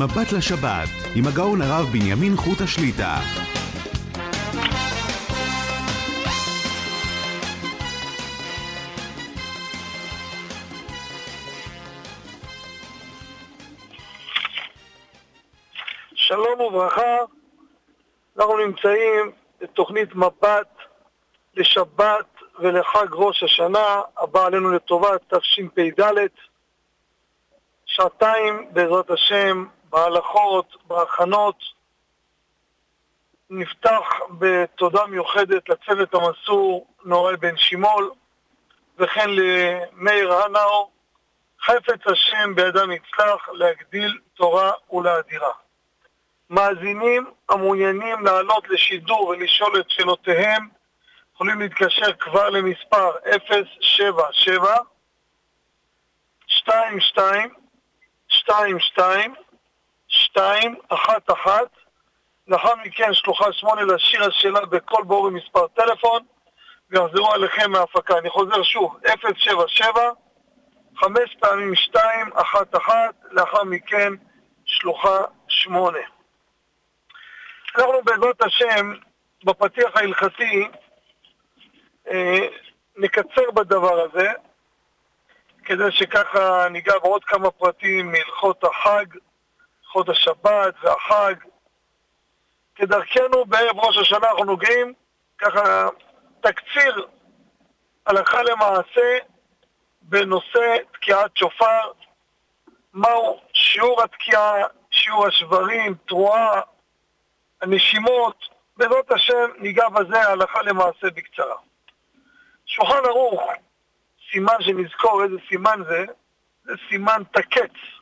מבט לשבת, עם הגאון הרב בנימין חוט השליטה. שלום וברכה, אנחנו נמצאים בתוכנית מבט לשבת ולחג ראש השנה, הבא עלינו לטובה, תשפ"ד, שעתיים בעזרת השם, בהלכות, בהכנות. נפתח בתודה מיוחדת לצוות המסור נורל בן שימול, וכן למאיר הנאו, חפץ השם בידם יצלח להגדיל תורה ולאדירה. מאזינים המעוניינים לעלות לשידור ולשאול את שאלותיהם יכולים להתקשר כבר למספר 077 22 22 211 לאחר מכן שלוחה 8 לשיר השאלה בכל בור מספר טלפון ויחזרו עליכם מההפקה. אני חוזר שוב, 077 חמש פעמים 211 לאחר מכן שלוחה 8. אנחנו בעזרת השם, בפתיח ההלכתי, אה, נקצר בדבר הזה, כדי שככה ניגע בעוד כמה פרטים מהלכות החג, הלכות השבת והחג. כדרכנו בערב ראש השנה אנחנו נוגעים ככה תקציר הלכה למעשה בנושא תקיעת שופר, מהו שיעור התקיעה, שיעור השברים, תרועה, הנשימות, בעזרת השם ניגע בזה הלכה למעשה בקצרה. שולחן ערוך, סימן שנזכור איזה סימן זה, זה סימן תקץ.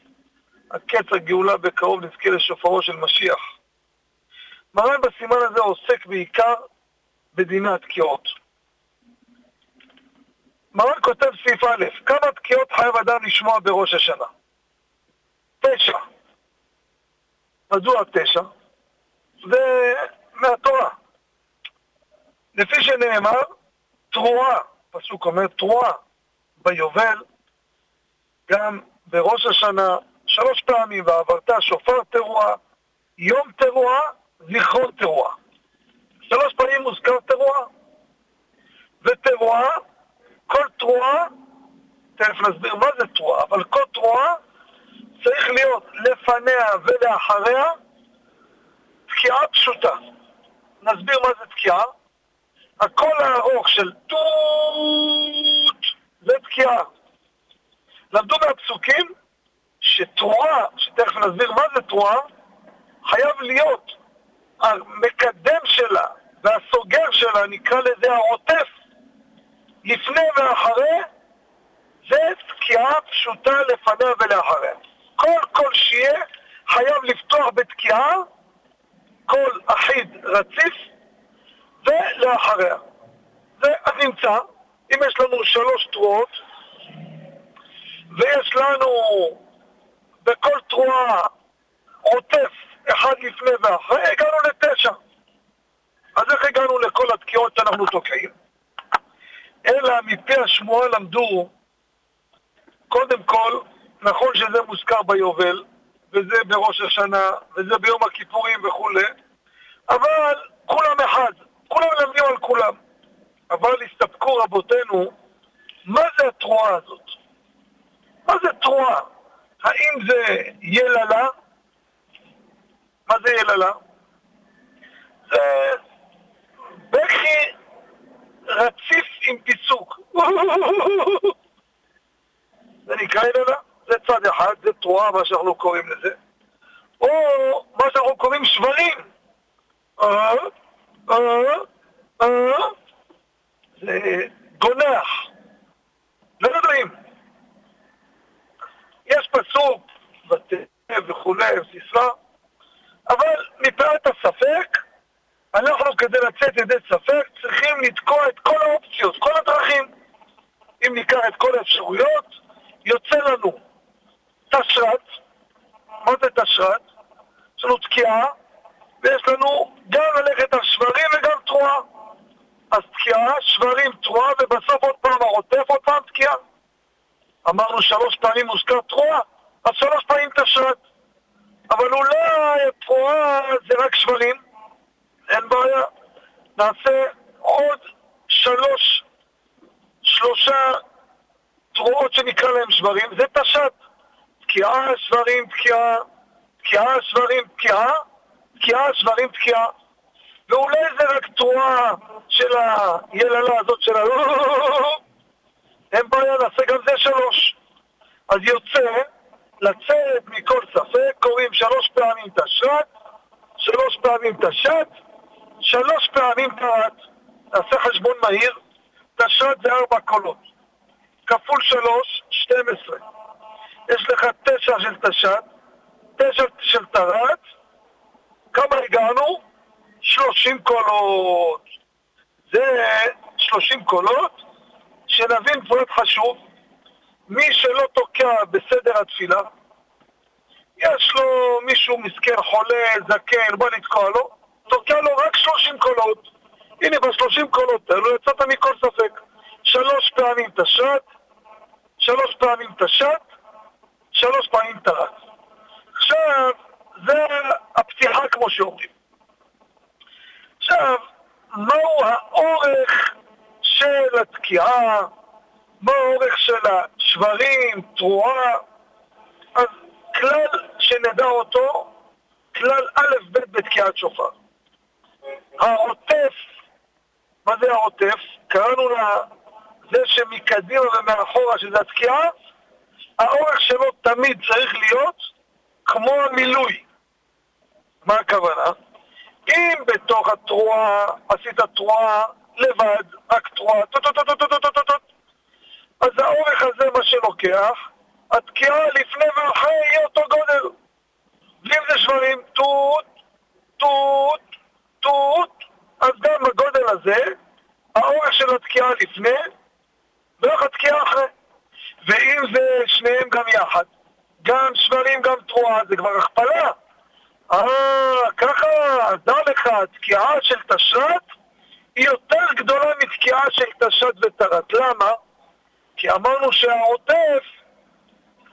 הקץ הגאולה בקרוב נזכה לשופרו של משיח. מרן בסימן הזה עוסק בעיקר בדיני התקיעות. מרן כותב סעיף א', כמה תקיעות חייב אדם לשמוע בראש השנה? תשע. מדוע תשע? זה מהתורה. לפי שנאמר, תרועה, פסוק אומר תרועה, ביובל, גם בראש השנה, שלוש פעמים, ועברת שופר תרועה, יום תרועה, זיכרון תרועה. שלוש פעמים מוזכר תרועה. ותרועה, כל תרועה, תכף נסביר מה זה תרועה, אבל כל תרועה צריך להיות לפניה ולאחריה תקיעה פשוטה. נסביר מה זה תקיעה. הקול הארוך של טוט שתרועה, שתכף נסביר מה זה תרועה, חייב להיות המקדם שלה והסוגר שלה, נקרא לזה העוטף, לפני ואחרי, זה תקיעה פשוטה לפניה ולאחריה. כל קול שיהיה חייב לפתוח בתקיעה, קול אחיד רציף, ולאחריה. זה נמצא, אם יש לנו שלוש תרועות, ויש לנו בכל תרועה עוטף אחד לפני ואחרי, הגענו לתשע. אז איך הגענו לכל התקיעות שאנחנו תוקעים? אלא מפי השמועה למדו, קודם כל, נכון שזה מוזכר ביובל, וזה בראש השנה, וזה ביום הכיפורים וכולי, אבל כולם אחד. כולם מלמדים על כולם. אבל הסתפקו רבותינו, מה זה התרועה הזאת? מה זה תרועה? האם זה יללה? מה זה יללה? זה בכי רציף עם פיצוק. זה נקרא יללה? זה צד אחד, זה תרועה, מה שאנחנו קוראים לזה. או מה שאנחנו קוראים שברים. אה? אה, אה, זה גונח. לא יודעים. יש פסוק, וכולי, סיסרא, אבל מפאת הספק, אנחנו כדי לצאת ידי ספק צריכים לתקוע את כל האופציות, כל הדרכים. אם ניקח את כל האפשרויות, יוצא לנו תשרת, מה זה תשרת? יש לנו תקיעה, ויש לנו גם ללכת על שברים וגם תרועה. אז תקיעה, שברים, תרועה, ובסוף עוד פעם הרוצף, עוד פעם תקיעה. אמרנו שלוש פעמים מוזכר תרועה, אז שלוש פעמים תשרת. אבל אולי התרועה זה רק שברים, אין בעיה. נעשה עוד שלוש, שלושה תרועות שנקרא להם שברים, זה תש"ת. תקיעה, שברים, תקיעה, תקיעה, שברים, תקיעה, תקיעה, שברים, תקיעה. ואולי זה רק תרועה של היללה הזאת של ה... אין בעיה, נעשה גם זה שלוש. אז יוצא לצאת מכל ספק, קוראים שלוש פעמים תש"ת, שלוש פעמים תש"ת, שלוש פעמים תרת. נעשה חשבון מהיר, תש"ת זה ארבע קולות. כפול שלוש, שתים עשרה. יש לך תשע של תש"ת, תשע של תרת, כמה הגענו? שלושים קולות. זה שלושים קולות, שנבין פרויקט חשוב, מי שלא תוקע בסדר התפילה, יש לו מישהו מסכן, חולה, זקן, בוא נתקוע לו, תוקע לו רק שלושים קולות. הנה, בשלושים קולות האלו יצאת מכל ספק. שלוש פעמים תש"ת, שלוש פעמים תש"ת, שלוש פעמים תר"ת. עכשיו, זה הפתיחה כמו שאומרים. עכשיו, מהו האורך של התקיעה, מה האורך של השברים, תרועה, אז כלל שנדע אותו, כלל א' ב' בתקיעת שופר. העוטף, מה זה העוטף? קראנו לה זה שמקדימה ומאחורה, שזה התקיעה, האורך שלו תמיד צריך להיות כמו המילוי. מה הכוונה? אם בתוך התרועה עשית תרועה לבד, רק תרועה, טו-טו-טו-טו-טו-טו-טו, אז האורך הזה מה שלוקח, התקיעה לפני ואחרי יהיה אותו גודל. ואם זה שברים, טוט, טוט, טוט, אז גם בגודל הזה, האורך של התקיעה לפני, ואורך התקיעה אחרי. ואם זה שניהם גם יחד, גם שברים, גם תרועה, זה כבר הכפלה. אה, ככה, דע לך, תקיעה של תשרת היא יותר גדולה מתקיעה של תש"ת ותרת. למה? כי אמרנו שהעוטף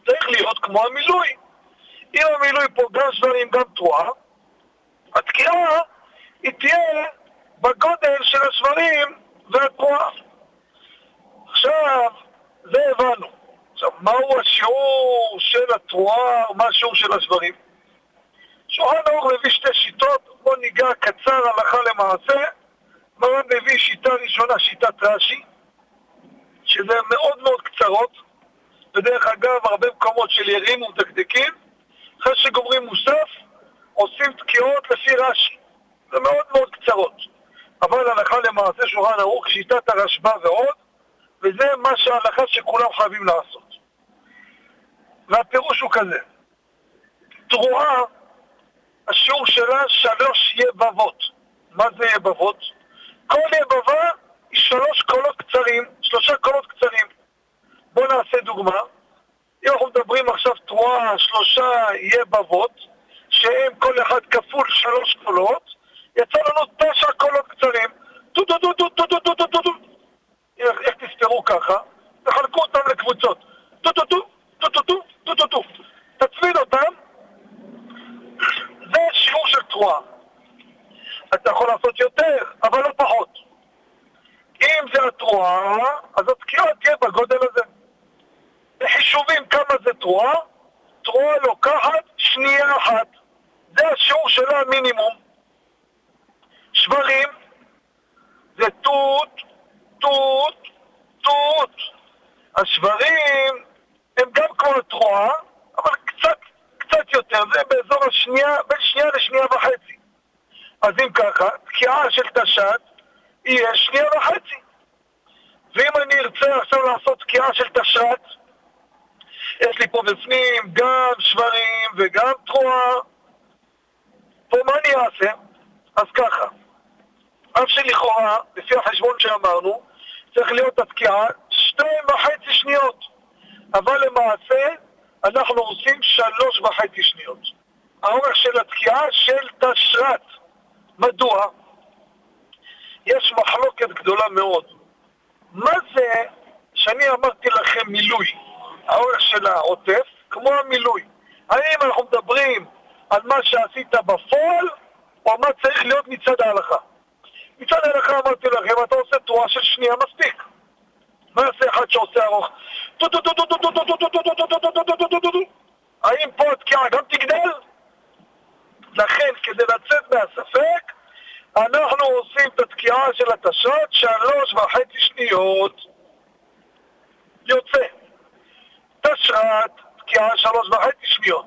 צריך להיות כמו המילוי. אם המילוי פה גם שברים, גם תרועה, התקיעה היא תהיה בגודל של השברים והתרועה. עכשיו, זה הבנו. עכשיו, מהו השיעור של התרועה, מה השיעור של השברים? שולחן ערוך מביא שתי שיטות, בואו ניגע קצר הלכה למעשה. מרן מביא שיטה ראשונה, שיטת רש"י, שזה מאוד מאוד קצרות, ודרך אגב, הרבה מקומות של ירים ומדקדקים, אחרי שגומרים מוסף, עושים תקיעות לפי רש"י. זה מאוד מאוד קצרות. אבל הלכה למעשה שולחן ערוך, שיטת הרשב"א ועוד, וזה מה שההלכה שכולם חייבים לעשות. והפירוש הוא כזה, תרועה, השיעור שלה שלוש יבבות. מה זה יבבות? כל יבבה היא שלוש קולות קצרים, שלושה קולות קצרים. בואו נעשה דוגמה. אם אנחנו מדברים עכשיו תרועה, שלושה יבבות, שהם כל אחד כפול שלוש קולות, יצא לנו תשע קולות קצרים. טו טו טו טו טו טו טו טו טו איך תספרו ככה? תחלקו אותם לקבוצות. טו טו טו טו טו טו טו טו טו תצמיד אותם, זה שיעור של תרועה. אתה יכול לעשות יותר, לא. התרועה, אז התקיעה תהיה בגודל הזה. בחישובים כמה זה תרועה, תרועה לוקחת שנייה אחת. זה השיעור שלה המינימום. שברים זה תות, תות, תות. השברים הם גם כמו התרועה, אבל קצת, קצת יותר. זה באזור השנייה, בין שנייה לשנייה וחצי. אז אם ככה, תקיעה של תש"ת יהיה שנייה וחצי. ואם אני ארצה עכשיו לעשות תקיעה של תש"ת, יש לי פה בפנים גם שברים וגם תרועה. פה מה אני אעשה? אז ככה, אף שלכאורה, לפי החשבון שאמרנו, צריך להיות התקיעה שתיים וחצי שניות. אבל למעשה, אנחנו עושים שלוש וחצי שניות. האורך של התקיעה של תשרת. מדוע? יש מחלוקת גדולה מאוד. מה זה שאני אמרתי לכם מילוי? האורך של העוטף, כמו המילוי. האם אנחנו מדברים על מה שעשית בפועל, או מה צריך להיות מצד ההלכה. מצד ההלכה אמרתי לכם, אתה עושה תרועה של שנייה מספיק. מה יעשה אחד שעושה ארוך? האם פה התקיעה גם תגדל? לכן, כדי לצאת מהספק, אנחנו עושים את התקיעה של התש"ת שלוש וחצי שניות. יוצא. תש"ת, תקיעה שלוש וחצי שניות.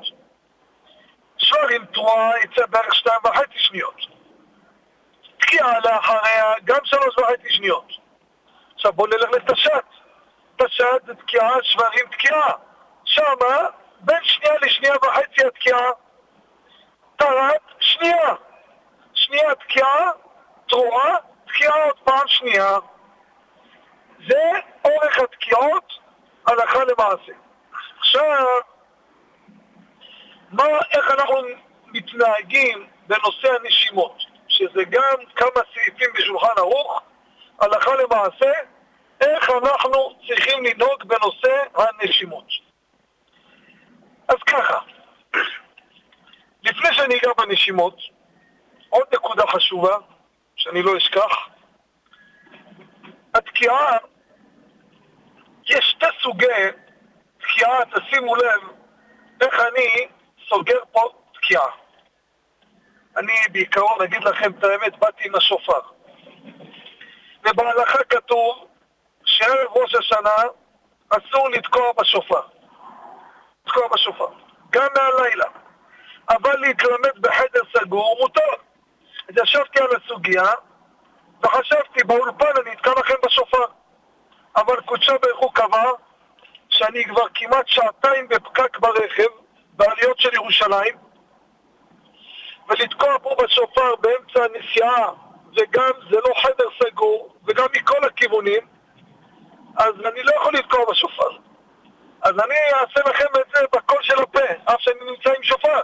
שואלים תרועה יצא בערך שתיים וחצי שניות. תקיעה לאחריה גם שלוש וחצי שניות. עכשיו בואו נלך לתש"ת. תש"ת זה תקיעה, שברים תקיעה. שמה, בין שנייה לשנייה וחצי התקיעה. טרת, שנייה. שנייה תקיעה, תרועה, תקיעה עוד פעם שנייה. זה אורך התקיעות הלכה למעשה. עכשיו, מה, איך אנחנו מתנהגים בנושא הנשימות, שזה גם כמה סעיפים בשולחן ערוך, הלכה למעשה, איך אנחנו צריכים לנהוג בנושא הנשימות. אז ככה, לפני שאני אגע בנשימות, עוד נקודה חשובה, שאני לא אשכח, התקיעה, יש שתי סוגי תקיעה, תשימו לב איך אני סוגר פה תקיעה. אני בעיקרון, אגיד לכם את האמת, באתי עם השופר. ובהלכה כתוב שערב ראש השנה אסור לתקוע בשופר. לתקוע בשופר. גם מהלילה. אבל להתלמד בחדר סגור מותר. אז ישבתי על הסוגיה וחשבתי, באולפן אני אתקע לכם בשופר. אבל קודשו ברוך הוא קבע שאני כבר כמעט שעתיים בפקק ברכב, בעליות של ירושלים, ולתקוע פה בשופר באמצע הנסיעה, וגם זה לא חדר סגור, וגם מכל הכיוונים, אז אני לא יכול לתקוע בשופר. אז אני אעשה לכם את זה בקול של הפה, אף שאני נמצא עם שופר.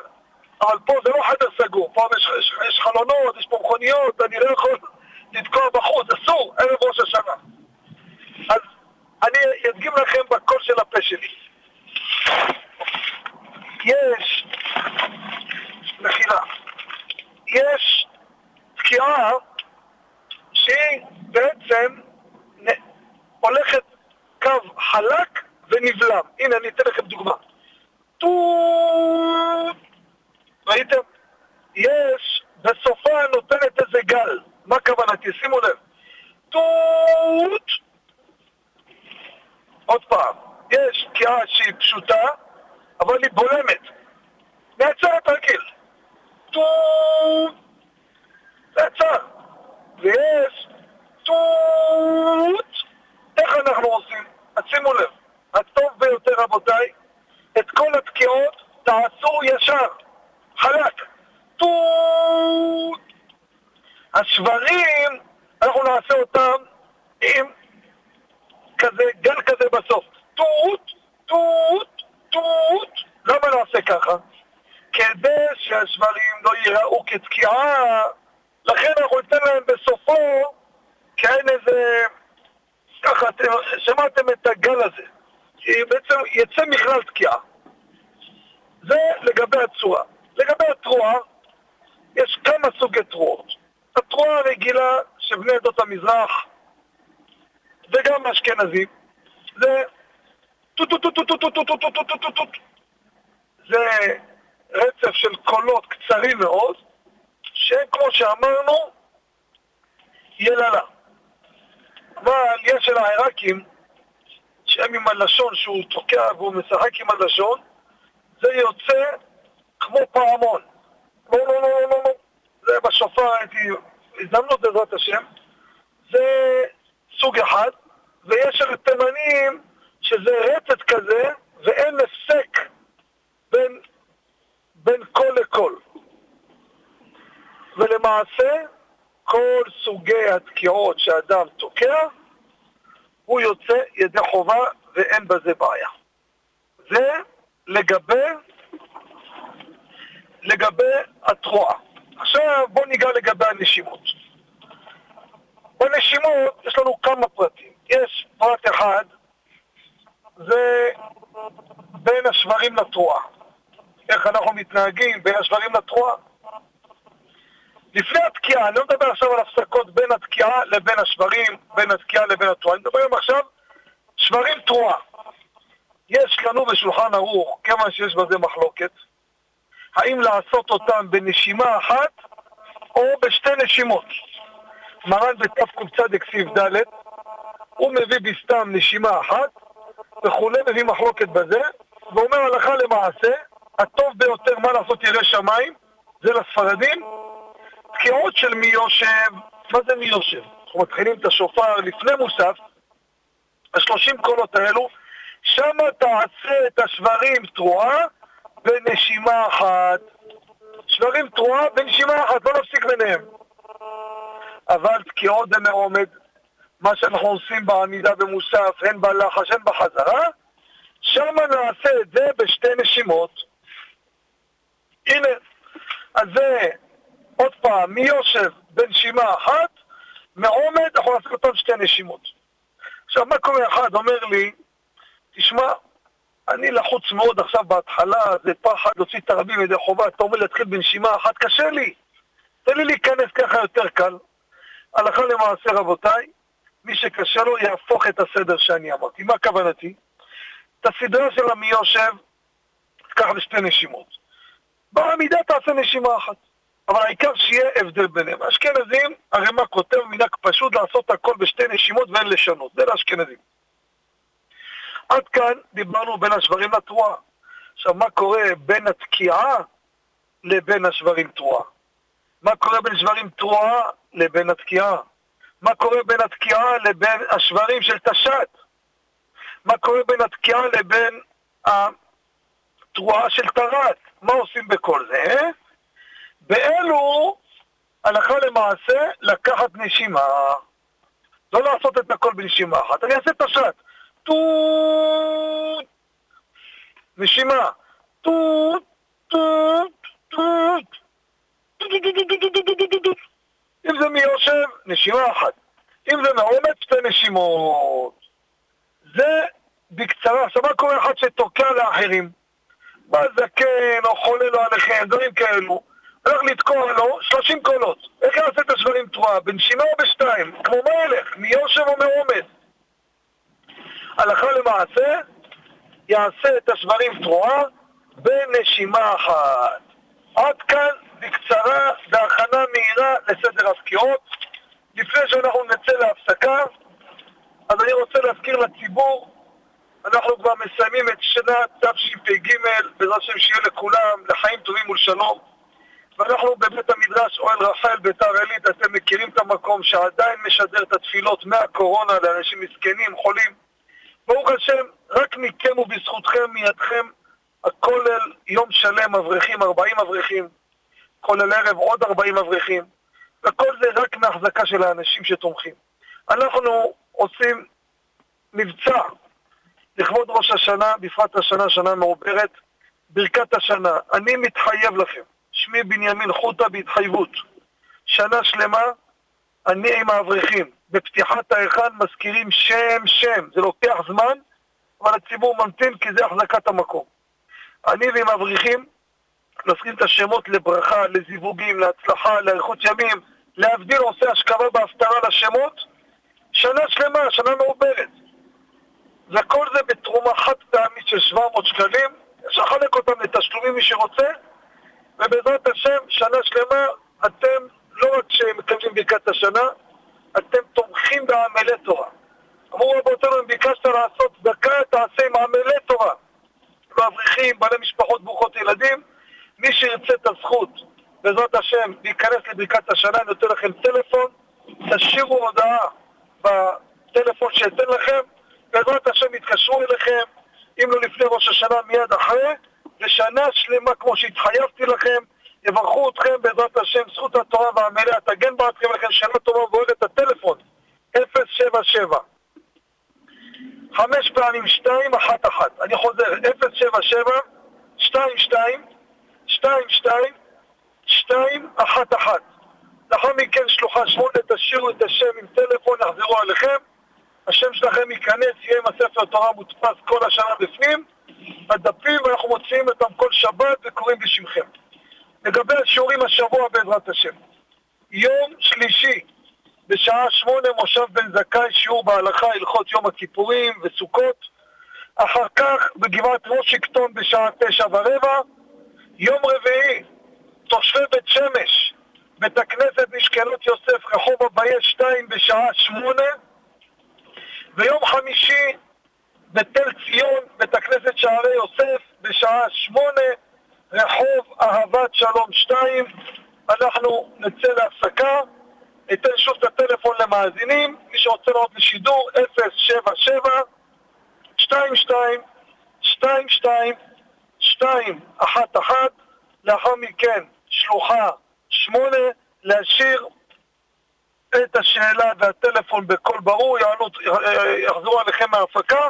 אבל פה זה לא חדר סגור, פה יש, יש, יש חלונות, יש פה מכוניות, אני לא יכול לתקוע בחוץ, אסור, ערב ראש השנה. אז אני אדגים לכם בקול של הפה שלי. יש, מחילה, יש תקיעה שהיא בעצם הולכת קו חלק ונבלם. הנה, אני אתן לכם דוגמה. טוט, ראיתם? יש, בסופה נותנת איזה גל. מה כוונתי? שימו לב. טוט, עוד פעם, יש תקיעה שהיא פשוטה, אבל היא בולמת. נעצרת רגיל. טוט, נעצר. ויש טוט. איך אנחנו עושים? אז שימו לב, הטוב ביותר רבותיי, את כל התקיעות תעשו ישר, חלק. השברים, אנחנו נעשה אותם עם כזה, גל כזה בסוף. טוט, טוט, טוט. למה נעשה ככה? כדי שהשברים לא ייראו כתקיעה, לכן אנחנו ניתן להם בסופו כעין איזה... ככה, אתם שמעתם את הגל הזה. בעצם יצא מכלל תקיעה. זה לגבי הצורה. לגבי התרועה, יש כמה סוגי תרועות. התרועה הרגילה של בני עדות המזרח וגם האשכנזים זה טו טו טו טו טו טו טו טו טו טו טו טו זה רצף של קולות קצרים מאוד שהם כמו שאמרנו יללה אבל יש של העיראקים שהם עם הלשון שהוא תוקע והוא משחק עם הלשון זה יוצא כמו פעמון לא לא לא לא לא זה בשופר הייתי הזדמנות בעזרת השם זה סוג אחד ויש תימנים שזה רצת כזה ואין הפסק בין, בין קול לקול. ולמעשה כל סוגי התקיעות שאדם תוקע הוא יוצא ידי חובה ואין בזה בעיה. זה לגבי, לגבי התרועה. עכשיו בואו ניגע לגבי הנשימות. בנשימות יש לנו כמה פרטים. יש פרט אחד, זה בין השברים לתרועה. איך אנחנו מתנהגים בין השברים לתרועה. לפני התקיעה, אני לא מדבר עכשיו על הפסקות בין התקיעה לבין השברים, בין התקיעה לבין התרועה, אני מדבר עכשיו שברים תרועה. יש לנו בשולחן ערוך, כיוון שיש בזה מחלוקת, האם לעשות אותם בנשימה אחת או בשתי נשימות. מרן בתקצ"ד סעיף ד', הוא מביא בסתם נשימה אחת, וכולי, מביא מחלוקת בזה, ואומר הלכה למעשה, הטוב ביותר מה לעשות ירא שמיים, זה לספרדים, תקיעות של מי יושב, מה זה מי יושב? אנחנו מתחילים את השופר לפני מוסף, השלושים קולות האלו, שם תעשה את השברים תרועה בנשימה אחת. שברים תרועה בנשימה אחת, לא נפסיק ביניהם. אבל תקיעות במעומד, מה שאנחנו עושים בעמידה במוסף, הן בלחש, הן בחזרה, שם נעשה את זה בשתי נשימות. הנה, אז זה עוד פעם, מי יושב בנשימה אחת, מעומד, אנחנו נעשה אותם שתי נשימות. עכשיו, מה קורה אחד אומר לי, תשמע, אני לחוץ מאוד עכשיו בהתחלה, זה פחד להוציא את הרבים ידי חובה, אתה אומר להתחיל בנשימה אחת, קשה לי. תן לי להיכנס ככה יותר קל. הלכה למעשה, רבותיי, מי שקשה לו יהפוך את הסדר שאני אמרתי. מה כוונתי? את הסדרה של המי יושב, תקח בשתי נשימות. בעמידה תעשה נשימה אחת. אבל העיקר שיהיה הבדל ביניהם. האשכנזים, הרי מה כותב מנהג פשוט לעשות הכל בשתי נשימות ואין לשנות. זה לאשכנזים. עד כאן דיברנו בין השברים לתרועה. עכשיו, מה קורה בין התקיעה לבין השברים תרועה? מה קורה בין שברים תרועה לבין התקיעה? מה קורה בין התקיעה לבין השברים של תש"ת? מה קורה בין התקיעה לבין התרועה של טרת? מה עושים בכל זה? באלו, הלכה למעשה, לקחת נשימה. לא לעשות את הכל בנשימה אחת. אני אעשה השט. טוט. נשימה. טוט, טוט, טוט. אם זה מיושב, נשימה אחת. אם זה מעומד, שתי נשימות. זה בקצרה. עכשיו, מה קורה אחד שתוקע לאחרים? מה זקן או חולה לו עליכם, דברים כאלו. הולך לתקוע לו 30 קולות. איך יעשה את השברים תרועה? בנשימה או בשתיים? כמו מלך, מיושר או מעומד. הלכה למעשה, יעשה את השברים תרועה בנשימה אחת. עד כאן בקצרה, בהכנה מהירה לסדר התקיעות. לפני שאנחנו נצא להפסקה, אז אני רוצה להזכיר לציבור, אנחנו כבר מסיימים את שנת תשפ"ג, בעזרת השם שיהיה לכולם, לחיים טובים ולשלום. ואנחנו בבית המדרש אוהל רחל ביתר עילית, אתם מכירים את המקום שעדיין משדר את התפילות מהקורונה לאנשים מסכנים, חולים. ברוך השם, רק מכם ובזכותכם, מידכם, הכולל יום שלם אברכים, 40 אברכים, כולל ערב עוד 40 אברכים, וכל זה רק מהחזקה של האנשים שתומכים. אנחנו עושים מבצע לכבוד ראש השנה, בפרט השנה, שנה מעוברת, ברכת השנה. אני מתחייב לכם שמי בנימין חוטה בהתחייבות. שנה שלמה אני עם האברכים. בפתיחת ההיכל מזכירים שם שם. זה לוקח זמן, אבל הציבור ממתין כי זה החזקת המקום. אני ועם האברכים נזכיר את השמות לברכה, לזיווגים, להצלחה, לאריכות ימים, להבדיל עושה השכבה בהפטרה לשמות. שנה שלמה, שנה מעוברת. וכל זה בתרומה חד פעמית של 700 שקלים, יש לחלק אותם לתשלומים מי שרוצה, ובעזרת השם, שנה שלמה, אתם לא רק שמקבלים ברכת השנה, אתם תומכים בעמלי תורה. אמרו רבותינו, אם ביקשת לעשות צדקה, תעשה עם עמלי תורה. ואברכים, בעלי משפחות ברוכות ילדים, מי שירצה את הזכות, בעזרת השם, להיכנס לברכת השנה, אני נותן לכם טלפון, תשאירו הודעה בטלפון שאתן לכם, בעזרת השם יתקשרו אליכם, אם לא לפני ראש השנה, מיד אחרי, ושנה שלמה, כמו שהתחייבתי לכם, יברכו אתכם בעזרת השם, זכות התורה והמלאה, תגן בעצמכם לכם שנה טובה ובוערת הטלפון 077 חמש פעמים שתיים, אחת אחת. אני חוזר, 077 שתיים שתיים, שתיים שתיים, שתיים, אחת אחת. לאחר מכן שלוחה שמונה, תשאירו את השם עם טלפון, יחזרו עליכם. השם שלכם ייכנס, יהיה עם הספר תורה מודפס כל השנה בפנים. בדפים ואנחנו מוציאים אותם כל שבת וקוראים בשמכם. לגבי השיעורים השבוע בעזרת השם. יום שלישי, בשעה שמונה, מושב בן זכאי, שיעור בהלכה, הלכות יום הכיפורים וסוכות. אחר כך בגבעת וושינגטון בשעה תשע ורבע. יום רביעי, תושבי בית שמש, בית הכנסת משקלות יוסף, רחוב אביי 2 בשעה שמונה. ויום חמישי, בתל ציון, בית הכנסת שערי יוסף, בשעה שמונה, רחוב אהבת שלום 2. אנחנו נצא להפסקה. ניתן שוב את הטלפון למאזינים, מי שרוצה לראות בשידור, 077 22 22 211 לאחר מכן שלוחה 8 להשאיר את השאלה והטלפון בקול ברור, יעלו, יחזרו עליכם מההפקה,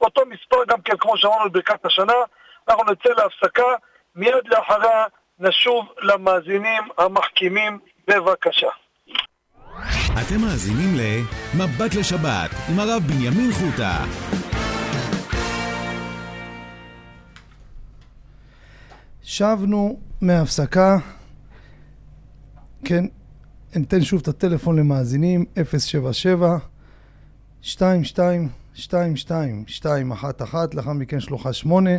אותו מספר גם כן כמו שאמרנו בברכת השנה, אנחנו נצא להפסקה, מיד לאחריה נשוב למאזינים המחכימים, בבקשה. אתם מאזינים ל"מבט לשבת" עם הרב בנימין חוטה. שבנו מההפסקה. כן, ניתן שוב את הטלפון למאזינים, 077 22 22 211, לאחר מכן שלוחה 8,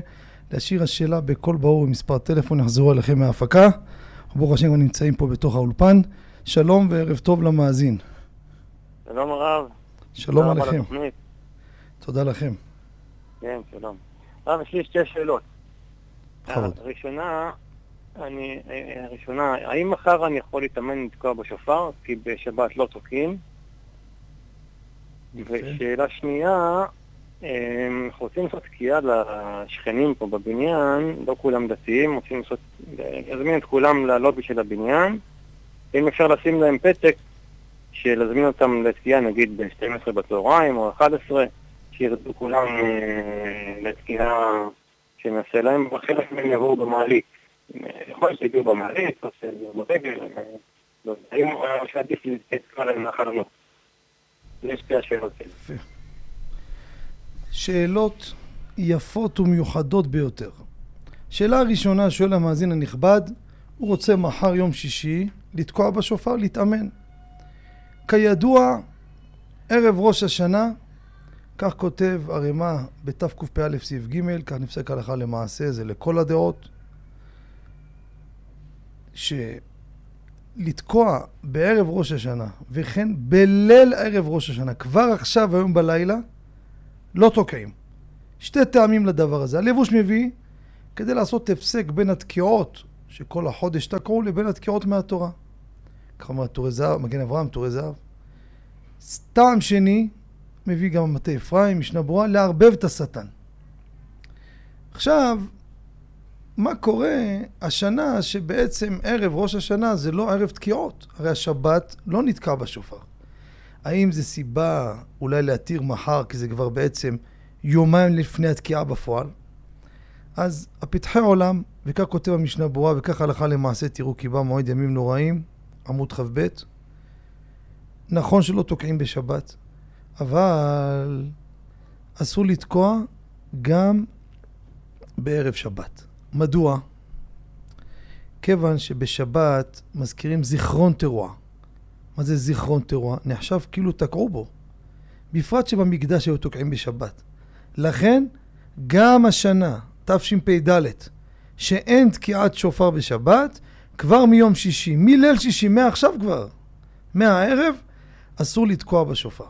להשאיר השאלה בקול ברור עם מספר טלפון, יחזרו אליכם מההפקה. ברוך השם, נמצאים פה בתוך האולפן. שלום וערב טוב למאזין. שלום הרב. שלום עליכם. תודה לכם. כן, שלום. הרב, יש לי שתי שאלות. הראשונה, אני, הראשונה, האם מחר אני יכול להתאמן לתקוע בשופר? כי בשבת לא תוקעים. ושאלה שנייה, אנחנו רוצים לעשות תקיעה לשכנים פה בבניין, לא כולם דתיים, רוצים לעשות, להזמין את כולם לעלות בשביל הבניין. אם אפשר לשים להם פתק, שלהזמין אותם לתקיעה נגיד ב-12 בצהריים או 11, שירדו כולם אה, לתקיעה שנעשה להם, וחלק מהם יבואו במעלית. יכול להיות שיגיעו במעלית, או שיגיעו ברגל, אה, לא יודע, אם שעדיף לתקוע להם מהחלונות. יש שתי השאלות האלה. שאלות יפות ומיוחדות ביותר. שאלה הראשונה שואל המאזין הנכבד, הוא רוצה מחר יום שישי לתקוע בשופר, להתאמן. כידוע, ערב ראש השנה, כך כותב הרמ"א בתקפ"א סעיף ג', כך נפסק הלכה למעשה, זה לכל הדעות, שלתקוע בערב ראש השנה, וכן בליל ערב ראש השנה, כבר עכשיו, היום בלילה, לא תוקעים. שתי טעמים לדבר הזה. הלבוש מביא כדי לעשות הפסק בין התקיעות שכל החודש תקעו לבין התקיעות מהתורה. כך אומר תורי זהב, מגן אברהם, תורי זהב. טעם שני, מביא גם מטה אפרים, משנה ברורה, לערבב את השטן. עכשיו, מה קורה השנה שבעצם ערב ראש השנה זה לא ערב תקיעות? הרי השבת לא נתקע בשופר. האם זה סיבה אולי להתיר מחר, כי זה כבר בעצם יומיים לפני התקיעה בפועל? אז הפתחי עולם, וכך כותב המשנה ברורה, וכך הלכה למעשה, תראו כי בא מועד ימים נוראים, עמוד כ"ב. נכון שלא תוקעים בשבת, אבל אסור לתקוע גם בערב שבת. מדוע? כיוון שבשבת מזכירים זיכרון תרועה. מה זה זיכרון תרועה? נחשב כאילו תקעו בו. בפרט שבמקדש היו תוקעים בשבת. לכן, גם השנה, תשפ"ד, שאין תקיעת שופר בשבת, כבר מיום שישי, מליל שישי, מעכשיו כבר, מהערב, אסור לתקוע בשופר.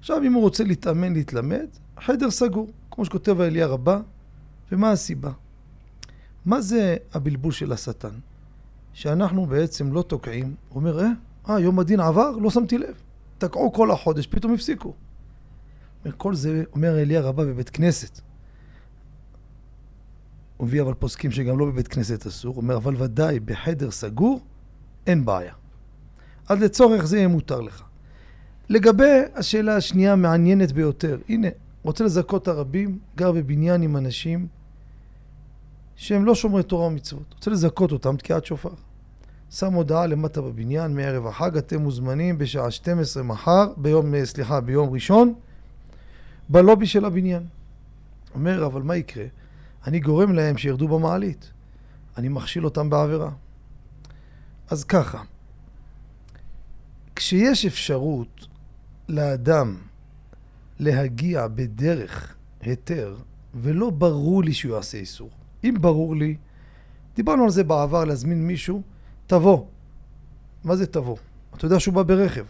עכשיו, אם הוא רוצה להתאמן, להתלמד, חדר סגור, כמו שכותב האליה רבה, ומה הסיבה? מה זה הבלבול של השטן? שאנחנו בעצם לא תוקעים, הוא אומר, אה, אה, יום הדין עבר? לא שמתי לב. תקעו כל החודש, פתאום הפסיקו. כל זה, אומר אליה רבה בבית כנסת. הוא מביא אבל פוסקים שגם לא בבית כנסת אסור, הוא אומר, אבל ודאי בחדר סגור, אין בעיה. אז לצורך זה יהיה מותר לך. לגבי השאלה השנייה המעניינת ביותר, הנה, רוצה לזכות הרבים, גר בבניין עם אנשים שהם לא שומרי תורה ומצוות. רוצה לזכות אותם תקיעת שופר. שם הודעה למטה בבניין, מערב החג אתם מוזמנים בשעה 12 מחר, ביום, סליחה, ביום ראשון, בלובי של הבניין. אומר, אבל מה יקרה? אני גורם להם שירדו במעלית. אני מכשיל אותם בעבירה. אז ככה, כשיש אפשרות לאדם להגיע בדרך היתר, ולא ברור לי שהוא יעשה איסור. אם ברור לי, דיברנו על זה בעבר, להזמין מישהו, תבוא. מה זה תבוא? אתה יודע שהוא בא ברכב.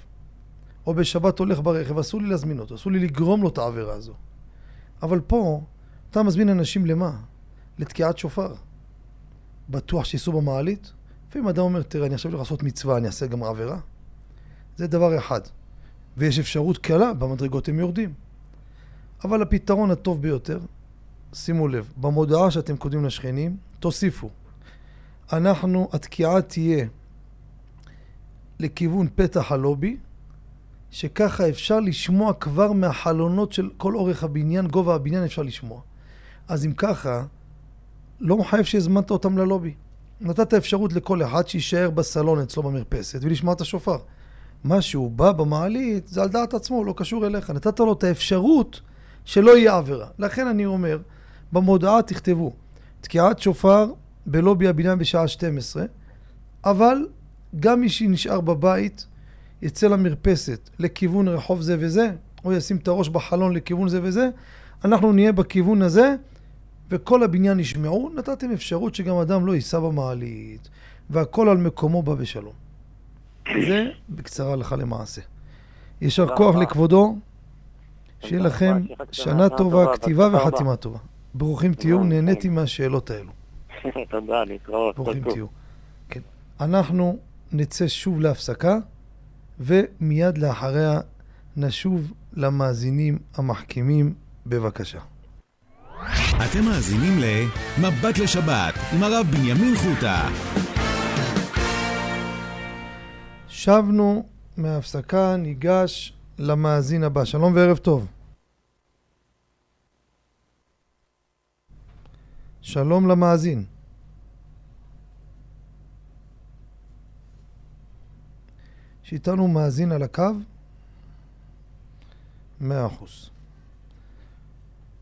או בשבת הולך ברכב, אסור לי להזמין אותו, אסור לי לגרום לו את העבירה הזו. אבל פה, אתה מזמין אנשים למה? לתקיעת שופר. בטוח שייסעו במעלית? לפעמים אדם אומר, תראה, אני עכשיו הולך לעשות מצווה, אני אעשה גם עבירה. זה דבר אחד. ויש אפשרות קלה, במדרגות הם יורדים. אבל הפתרון הטוב ביותר, שימו לב, במודעה שאתם כותבים לשכנים, תוסיפו. אנחנו, התקיעה תהיה לכיוון פתח הלובי, שככה אפשר לשמוע כבר מהחלונות של כל אורך הבניין, גובה הבניין אפשר לשמוע. אז אם ככה, לא מחייב שהזמנת אותם ללובי. נתת אפשרות לכל אחד שיישאר בסלון אצלו במרפסת ולשמוע את השופר. מה שהוא בא במעלית זה על דעת עצמו, לא קשור אליך. נתת לו את האפשרות שלא יהיה עבירה. לכן אני אומר, במודעה תכתבו תקיעת שופר בלובי הבניין בשעה 12, אבל גם מי שנשאר בבית יצא למרפסת לכיוון רחוב זה וזה, או ישים את הראש בחלון לכיוון זה וזה, אנחנו נהיה בכיוון הזה, וכל הבניין ישמעו, נתתם אפשרות שגם אדם לא ייסע במעלית, והכל על מקומו בא בשלום. זה בקצרה לך למעשה. יישר כוח לכבודו, שיהיה לכם שנה טובה, כתיבה וחתימה טובה. ברוכים תהיו, נהניתי מהשאלות האלו. תודה, להתראות. ברוכים תהיו. כן. אנחנו נצא שוב להפסקה, ומיד לאחריה נשוב למאזינים המחכימים. בבקשה. אתם מאזינים ל"מבט לשבת" עם הרב בנימין חוטה. שבנו מההפסקה, ניגש למאזין הבא. שלום וערב טוב. שלום למאזין. יש איתנו מאזין על הקו? מאה אחוז.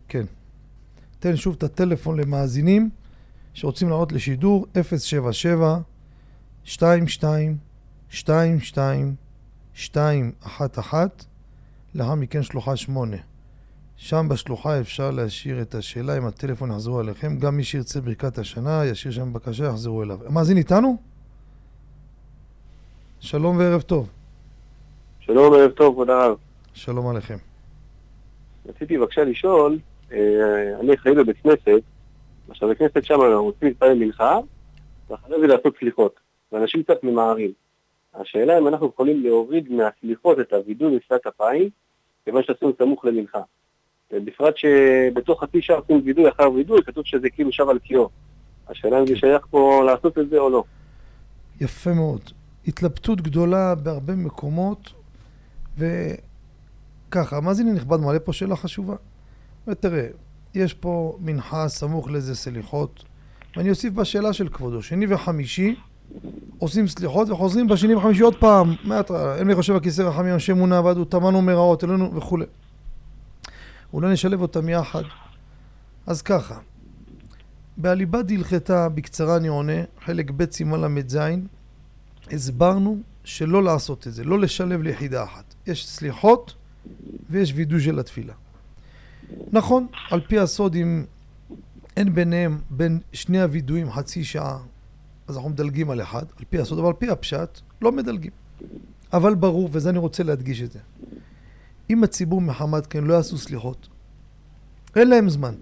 כן. תן שוב את הטלפון למאזינים שרוצים לעלות לשידור 077 22 22 211 לאחר מכן שלוחה 8 שם בשלוחה אפשר להשאיר את השאלה אם הטלפון יחזרו אליכם גם מי שירצה ברכת השנה ישאיר שם בקשה יחזרו אליו המאזין איתנו? שלום וערב טוב שלום וערב טוב כבוד הרב שלום עליכם רציתי בבקשה לשאול אה, אני אחראי בבית כנסת, עכשיו בבית כנסת שם רוצים להתפלל מנחה, ואחרי זה לעשות סליחות, ואנשים קצת ממהרים. השאלה אם אנחנו יכולים להוריד מהסליחות את הווידוי לשפת כפיים, כיוון שעשינו סמוך למנחה. בפרט שבתוך שעה עושים וידוי אחר וידוי, כתוב שזה כאילו שב על קיאו. השאלה אם זה שייך פה לעשות את זה או לא. יפה מאוד. התלבטות גדולה בהרבה מקומות, וככה, המאזין הנכבד מעלה פה שאלה חשובה. ותראה, יש פה מנחה סמוך לאיזה סליחות, ואני אוסיף בשאלה של כבודו, שני וחמישי עושים סליחות וחוזרים בשני וחמישי עוד פעם, מההתראה, אין לי חושב הכיסא רחמי אנשי אמונה ועדו תמנו מרעות אלינו וכולי. אולי נשלב אותם יחד. אז ככה, בעליבא דהלכתה, בקצרה אני עונה, חלק ב' סימן ל"ז, הסברנו שלא לעשות את זה, לא לשלב ליחידה אחת. יש סליחות ויש וידוי של התפילה. נכון, על פי הסוד, אם אין ביניהם, בין שני הווידויים חצי שעה, אז אנחנו מדלגים על אחד, על פי הסוד, אבל על פי הפשט, לא מדלגים. אבל ברור, וזה אני רוצה להדגיש את זה, אם הציבור מחמת כן לא יעשו סליחות, אין להם זמן.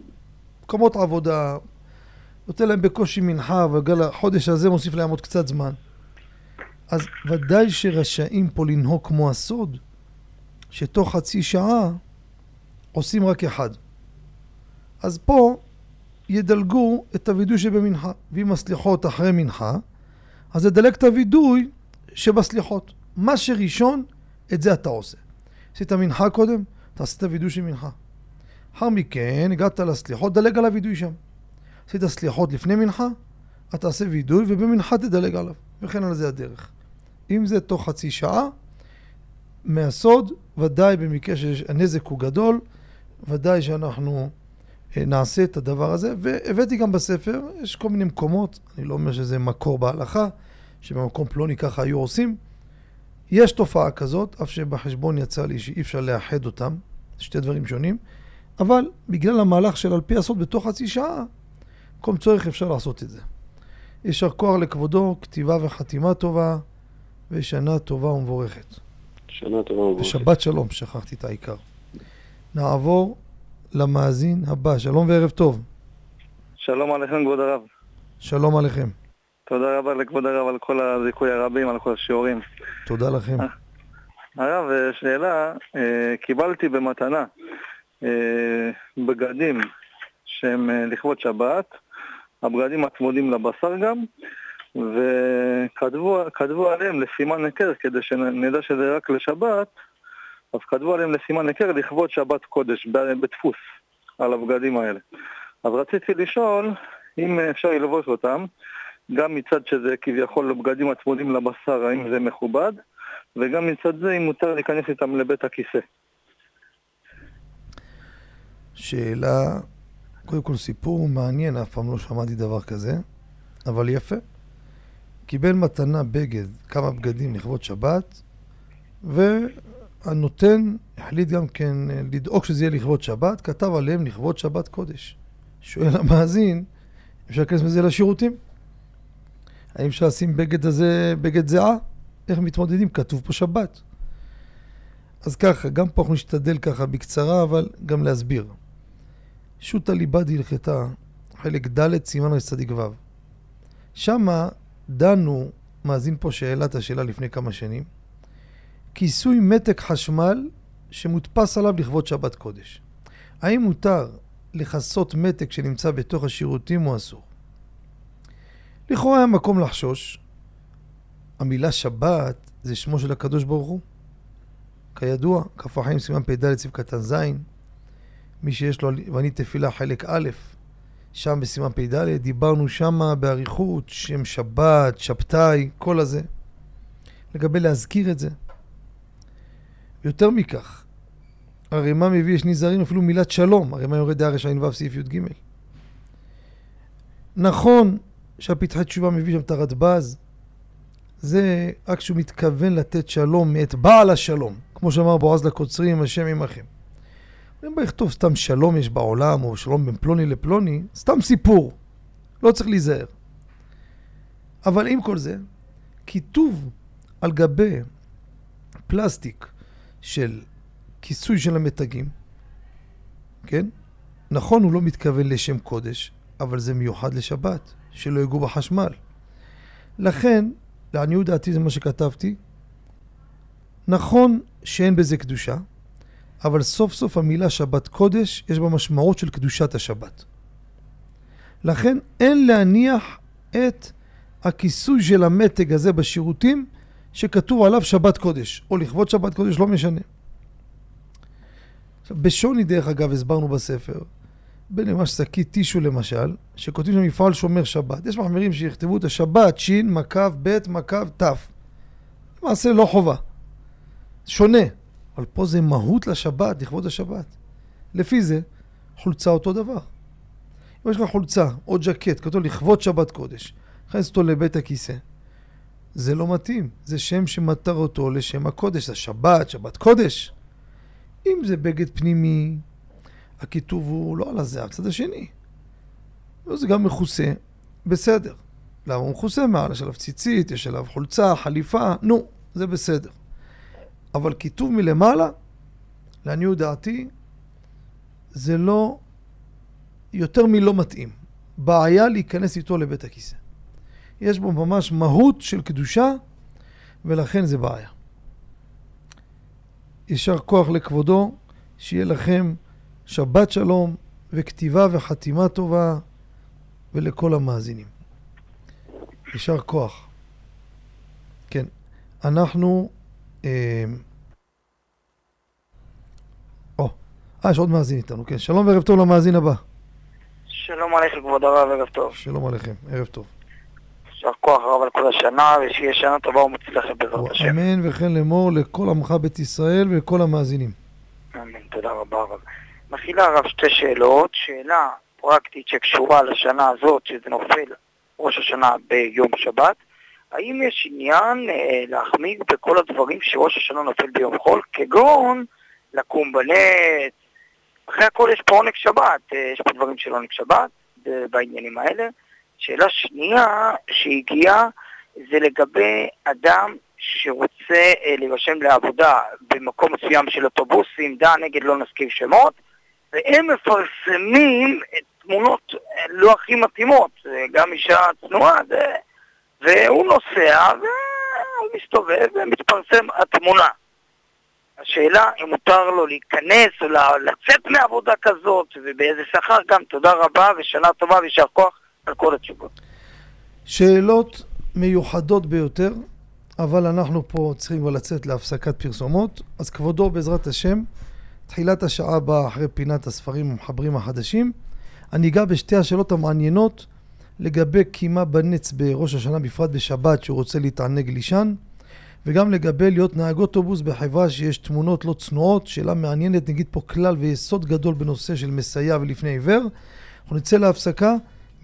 מקומות עבודה, נותן להם בקושי מנחה, וגל החודש הזה מוסיף להם עוד קצת זמן. אז ודאי שרשאים פה לנהוג כמו הסוד, שתוך חצי שעה עושים רק אחד. אז פה ידלגו את הווידוי שבמנחה, ואם הסליחות אחרי מנחה, אז ידלג את הווידוי שבסליחות. מה שראשון, את זה אתה עושה. עשית מנחה קודם, תעשה את הווידוי של מנחה. לאחר מכן, הגעת לסליחות, דלג על הווידוי שם. עשית סליחות לפני מנחה, אתה תעשה וידוי, ובמנחה תדלג עליו, וכן על זה הדרך. אם זה תוך חצי שעה, מהסוד, ודאי במקרה שהנזק הוא גדול, ודאי שאנחנו אה, נעשה את הדבר הזה, והבאתי גם בספר, יש כל מיני מקומות, אני לא אומר שזה מקור בהלכה, שבמקום פלוני ככה היו עושים. יש תופעה כזאת, אף שבחשבון יצא לי שאי אפשר לאחד אותם, שתי דברים שונים, אבל בגלל המהלך של על פי הסוד בתוך חצי שעה, במקום צורך אפשר לעשות את זה. יישר כוח לכבודו, כתיבה וחתימה טובה, ושנה טובה ומבורכת. שנה טובה ומבורכת. ושבת שלום, שכחתי את העיקר. נעבור למאזין הבא. שלום וערב טוב. שלום עליכם, כבוד הרב. שלום עליכם. תודה רבה לכבוד הרב על כל הזיכוי הרבים, על כל השיעורים. תודה לכם. הרב, אה, שאלה, אה, קיבלתי במתנה אה, בגדים שהם לכבוד שבת, הבגדים הצמודים לבשר גם, וכתבו עליהם לסימן היכר, כדי שנדע שזה רק לשבת, אז כתבו עליהם לסימן היכר לכבוד שבת קודש, בדפוס, על הבגדים האלה. אז רציתי לשאול אם אפשר ללבוש אותם, גם מצד שזה כביכול בגדים הצמודים לבשר, האם זה מכובד, וגם מצד זה אם מותר להיכנס איתם לבית הכיסא. שאלה, קודם כל סיפור מעניין, אף פעם לא שמעתי דבר כזה, אבל יפה. קיבל מתנה בגד, כמה בגדים לכבוד שבת, והנותן החליט גם כן אה, לדאוג שזה יהיה לכבוד שבת, כתב עליהם לכבוד שבת קודש. שואל המאזין, אפשר להיכנס מזה לשירותים? האם אפשר לשים בגד הזה, בגד זהה? איך מתמודדים? כתוב פה שבת. אז ככה, גם פה אנחנו נשתדל ככה בקצרה, אבל גם להסביר. שו"ת הליבה דהלכתה, חלק ד', סימן רצ"ו. שמה דנו, מאזין פה שאלת השאלה לפני כמה שנים, כיסוי מתק חשמל שמודפס עליו לכבוד שבת קודש. האם מותר לכסות מתק שנמצא בתוך השירותים או אסור? לכאורה היה מקום לחשוש. המילה שבת זה שמו של הקדוש ברוך הוא. כידוע, כף החיים סימן פ"ד סעיף קטן ז', מי שיש לו ואני תפילה חלק א', שם בסימן פ"ד, דיברנו שם באריכות, שם שבת, שבתאי, כל הזה. לגבי להזכיר את זה. יותר מכך, הרימה מביא יש נזהרים אפילו מילת שלום, הרימה יורד דעה רע"ו סעיף י"ג. נכון שהפתחי תשובה מביא שם את הרדב"ז, זה רק שהוא מתכוון לתת שלום מאת בעל השלום, כמו שאמר בועז לקוצרים, השם עמכם. אם בא לכתוב סתם שלום יש בעולם, או שלום בין פלוני לפלוני, סתם סיפור. לא צריך להיזהר. אבל עם כל זה, כיתוב על גבי פלסטיק של כיסוי של המתגים, כן? נכון, הוא לא מתכוון לשם קודש, אבל זה מיוחד לשבת, שלא יגעו בחשמל. לכן, לעניות דעתי זה מה שכתבתי, נכון שאין בזה קדושה, אבל סוף סוף המילה שבת קודש, יש בה משמעות של קדושת השבת. לכן אין להניח את הכיסוי של המתג הזה בשירותים שכתוב עליו שבת קודש, או לכבוד שבת קודש, לא משנה. עכשיו, בשוני דרך אגב, הסברנו בספר, בין למה שקית טישו למשל, שכותבים שם מפעל שומר שבת. יש מחמירים שיכתבו את השבת, ש', מקו, ב', מקו, ת'. למעשה לא חובה. שונה. אבל פה זה מהות לשבת, לכבוד השבת. לפי זה, חולצה אותו דבר. אם יש לך חולצה או ג'קט, כתוב לכבוד שבת קודש, נכנס אותו לבית הכיסא. זה לא מתאים, זה שם שמטרתו לשם הקודש, זה שבת, שבת קודש. אם זה בגד פנימי, הכיתוב הוא לא על הזה, הצד השני. זה גם מכוסה, בסדר. למה הוא מכוסה מעל? יש עליו ציצית, יש עליו חולצה, חליפה, נו, זה בסדר. אבל כיתוב מלמעלה, לעניות דעתי, זה לא, יותר מלא מתאים. בעיה להיכנס איתו לבית הכיסא. יש בו ממש מהות של קדושה, ולכן זה בעיה. יישר כוח לכבודו, שיהיה לכם שבת שלום וכתיבה וחתימה טובה, ולכל המאזינים. יישר כוח. כן, אנחנו אה, או, אה, יש עוד מאזין איתנו, כן. שלום וערב טוב למאזין הבא. שלום עליכם, כבוד הרב, ערב טוב. שלום עליכם, ערב טוב. יישר כוח רב על כל השנה, ושיהיה שנה טובה ומוצלחת בעזרת השם. אמן וכן לאמור לכל עמך בית ישראל ולכל המאזינים. אמן, תודה רבה רב. מכילה הרב שתי שאלות. שאלה פרקטית שקשורה לשנה הזאת, שזה נופל ראש השנה ביום שבת. האם יש עניין אה, להחמיג בכל הדברים שראש השנה נופל ביום חול, כגון לקום בלט, אחרי הכל יש פה עונג שבת, אה, יש פה דברים של עונג שבת בעניינים האלה. שאלה שנייה שהגיעה זה לגבי אדם שרוצה אה, להירשם לעבודה במקום מסוים של אוטובוסים, דע נגד לא נזכיר שמות, והם מפרסמים תמונות לא הכי מתאימות, גם אישה צנועה, והוא נוסע והוא מסתובב ומתפרסם התמונה. השאלה אם מותר לו להיכנס או לצאת מעבודה כזאת ובאיזה שכר גם. תודה רבה ושנה טובה ויישר כוח על כל התשובות. שאלות מיוחדות ביותר, אבל אנחנו פה צריכים לצאת להפסקת פרסומות. אז כבודו, בעזרת השם, תחילת השעה הבאה אחרי פינת הספרים המחברים החדשים, אני אגע בשתי השאלות המעניינות לגבי קימה בנץ בראש השנה, בפרט בשבת, שהוא רוצה להתענג לישן. וגם לגבי להיות נהג אוטובוס בחברה שיש תמונות לא צנועות, שאלה מעניינת, נגיד פה כלל ויסוד גדול בנושא של מסייע ולפני עיוור. אנחנו נצא להפסקה,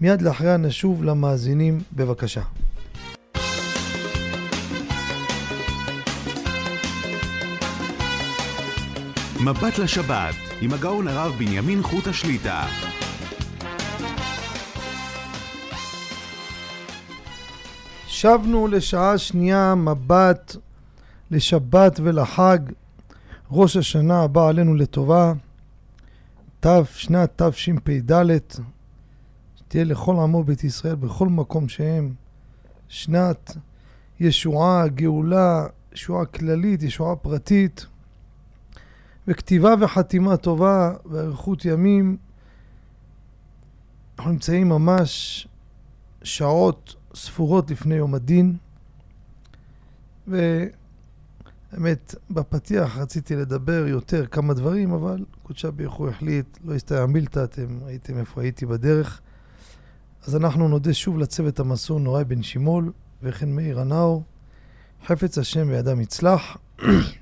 מיד לאחריה נשוב למאזינים, בבקשה. מבט לשבת, עם הגאון הרב בנימין חוט השליטה. שבנו לשעה שנייה מבט לשבת ולחג. ראש השנה הבא עלינו לטובה, תו, שנת תשפ"ד, שתהיה לכל עמו בית ישראל בכל מקום שהם, שנת ישועה, גאולה, ישועה כללית, ישועה פרטית, וכתיבה וחתימה טובה ואריכות ימים. אנחנו נמצאים ממש שעות ספורות לפני יום הדין, ובאמת בפתיח רציתי לדבר יותר כמה דברים, אבל קודשה ברכו החליט, לא הסתייע מילתא, אתם ראיתם איפה הייתי בדרך. אז אנחנו נודה שוב לצוות המסור נוראי בן שימול וכן מאיר הנאו, חפץ השם בידם יצלח.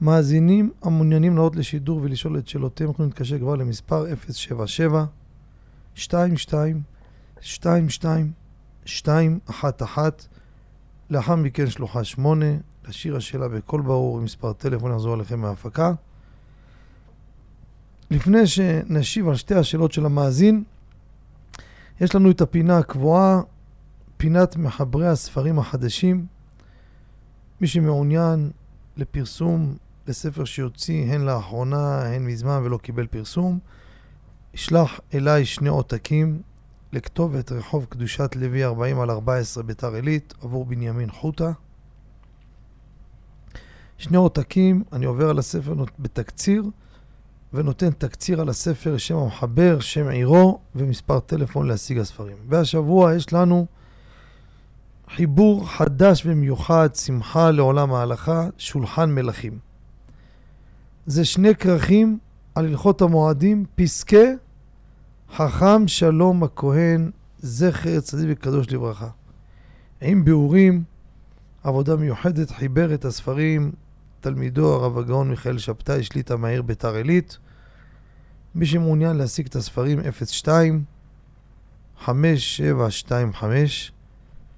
מאזינים המעוניינים לעלות לשידור ולשאול את שאלותיהם יכולים להתקשר כבר למספר 077 22 שתיים, שתיים, שתיים, אחת, אחת. לאחר מכן שלוחה שמונה, לשיר השאלה בקול ברור עם מספר טלפון יחזור אליכם מההפקה. לפני שנשיב על שתי השאלות של המאזין, יש לנו את הפינה הקבועה, פינת מחברי הספרים החדשים. מי שמעוניין לפרסום לספר שיוציא הן לאחרונה, הן מזמן ולא קיבל פרסום, ישלח אליי שני עותקים לכתובת רחוב קדושת לוי 40 על 14 ביתר עילית עבור בנימין חוטה. שני עותקים, אני עובר על הספר בתקציר ונותן תקציר על הספר, שם המחבר, שם עירו ומספר טלפון להשיג הספרים. והשבוע יש לנו חיבור חדש ומיוחד, שמחה לעולם ההלכה, שולחן מלכים. זה שני כרכים על הלכות המועדים, פסקי חכם שלום הכהן, זכר צדיק וקדוש לברכה. עם ביאורים, עבודה מיוחדת, חיבר את הספרים תלמידו הרב הגאון מיכאל שבתאי, שליטה מהעיר ביתר עילית. מי שמעוניין להשיג את הספרים 02 5725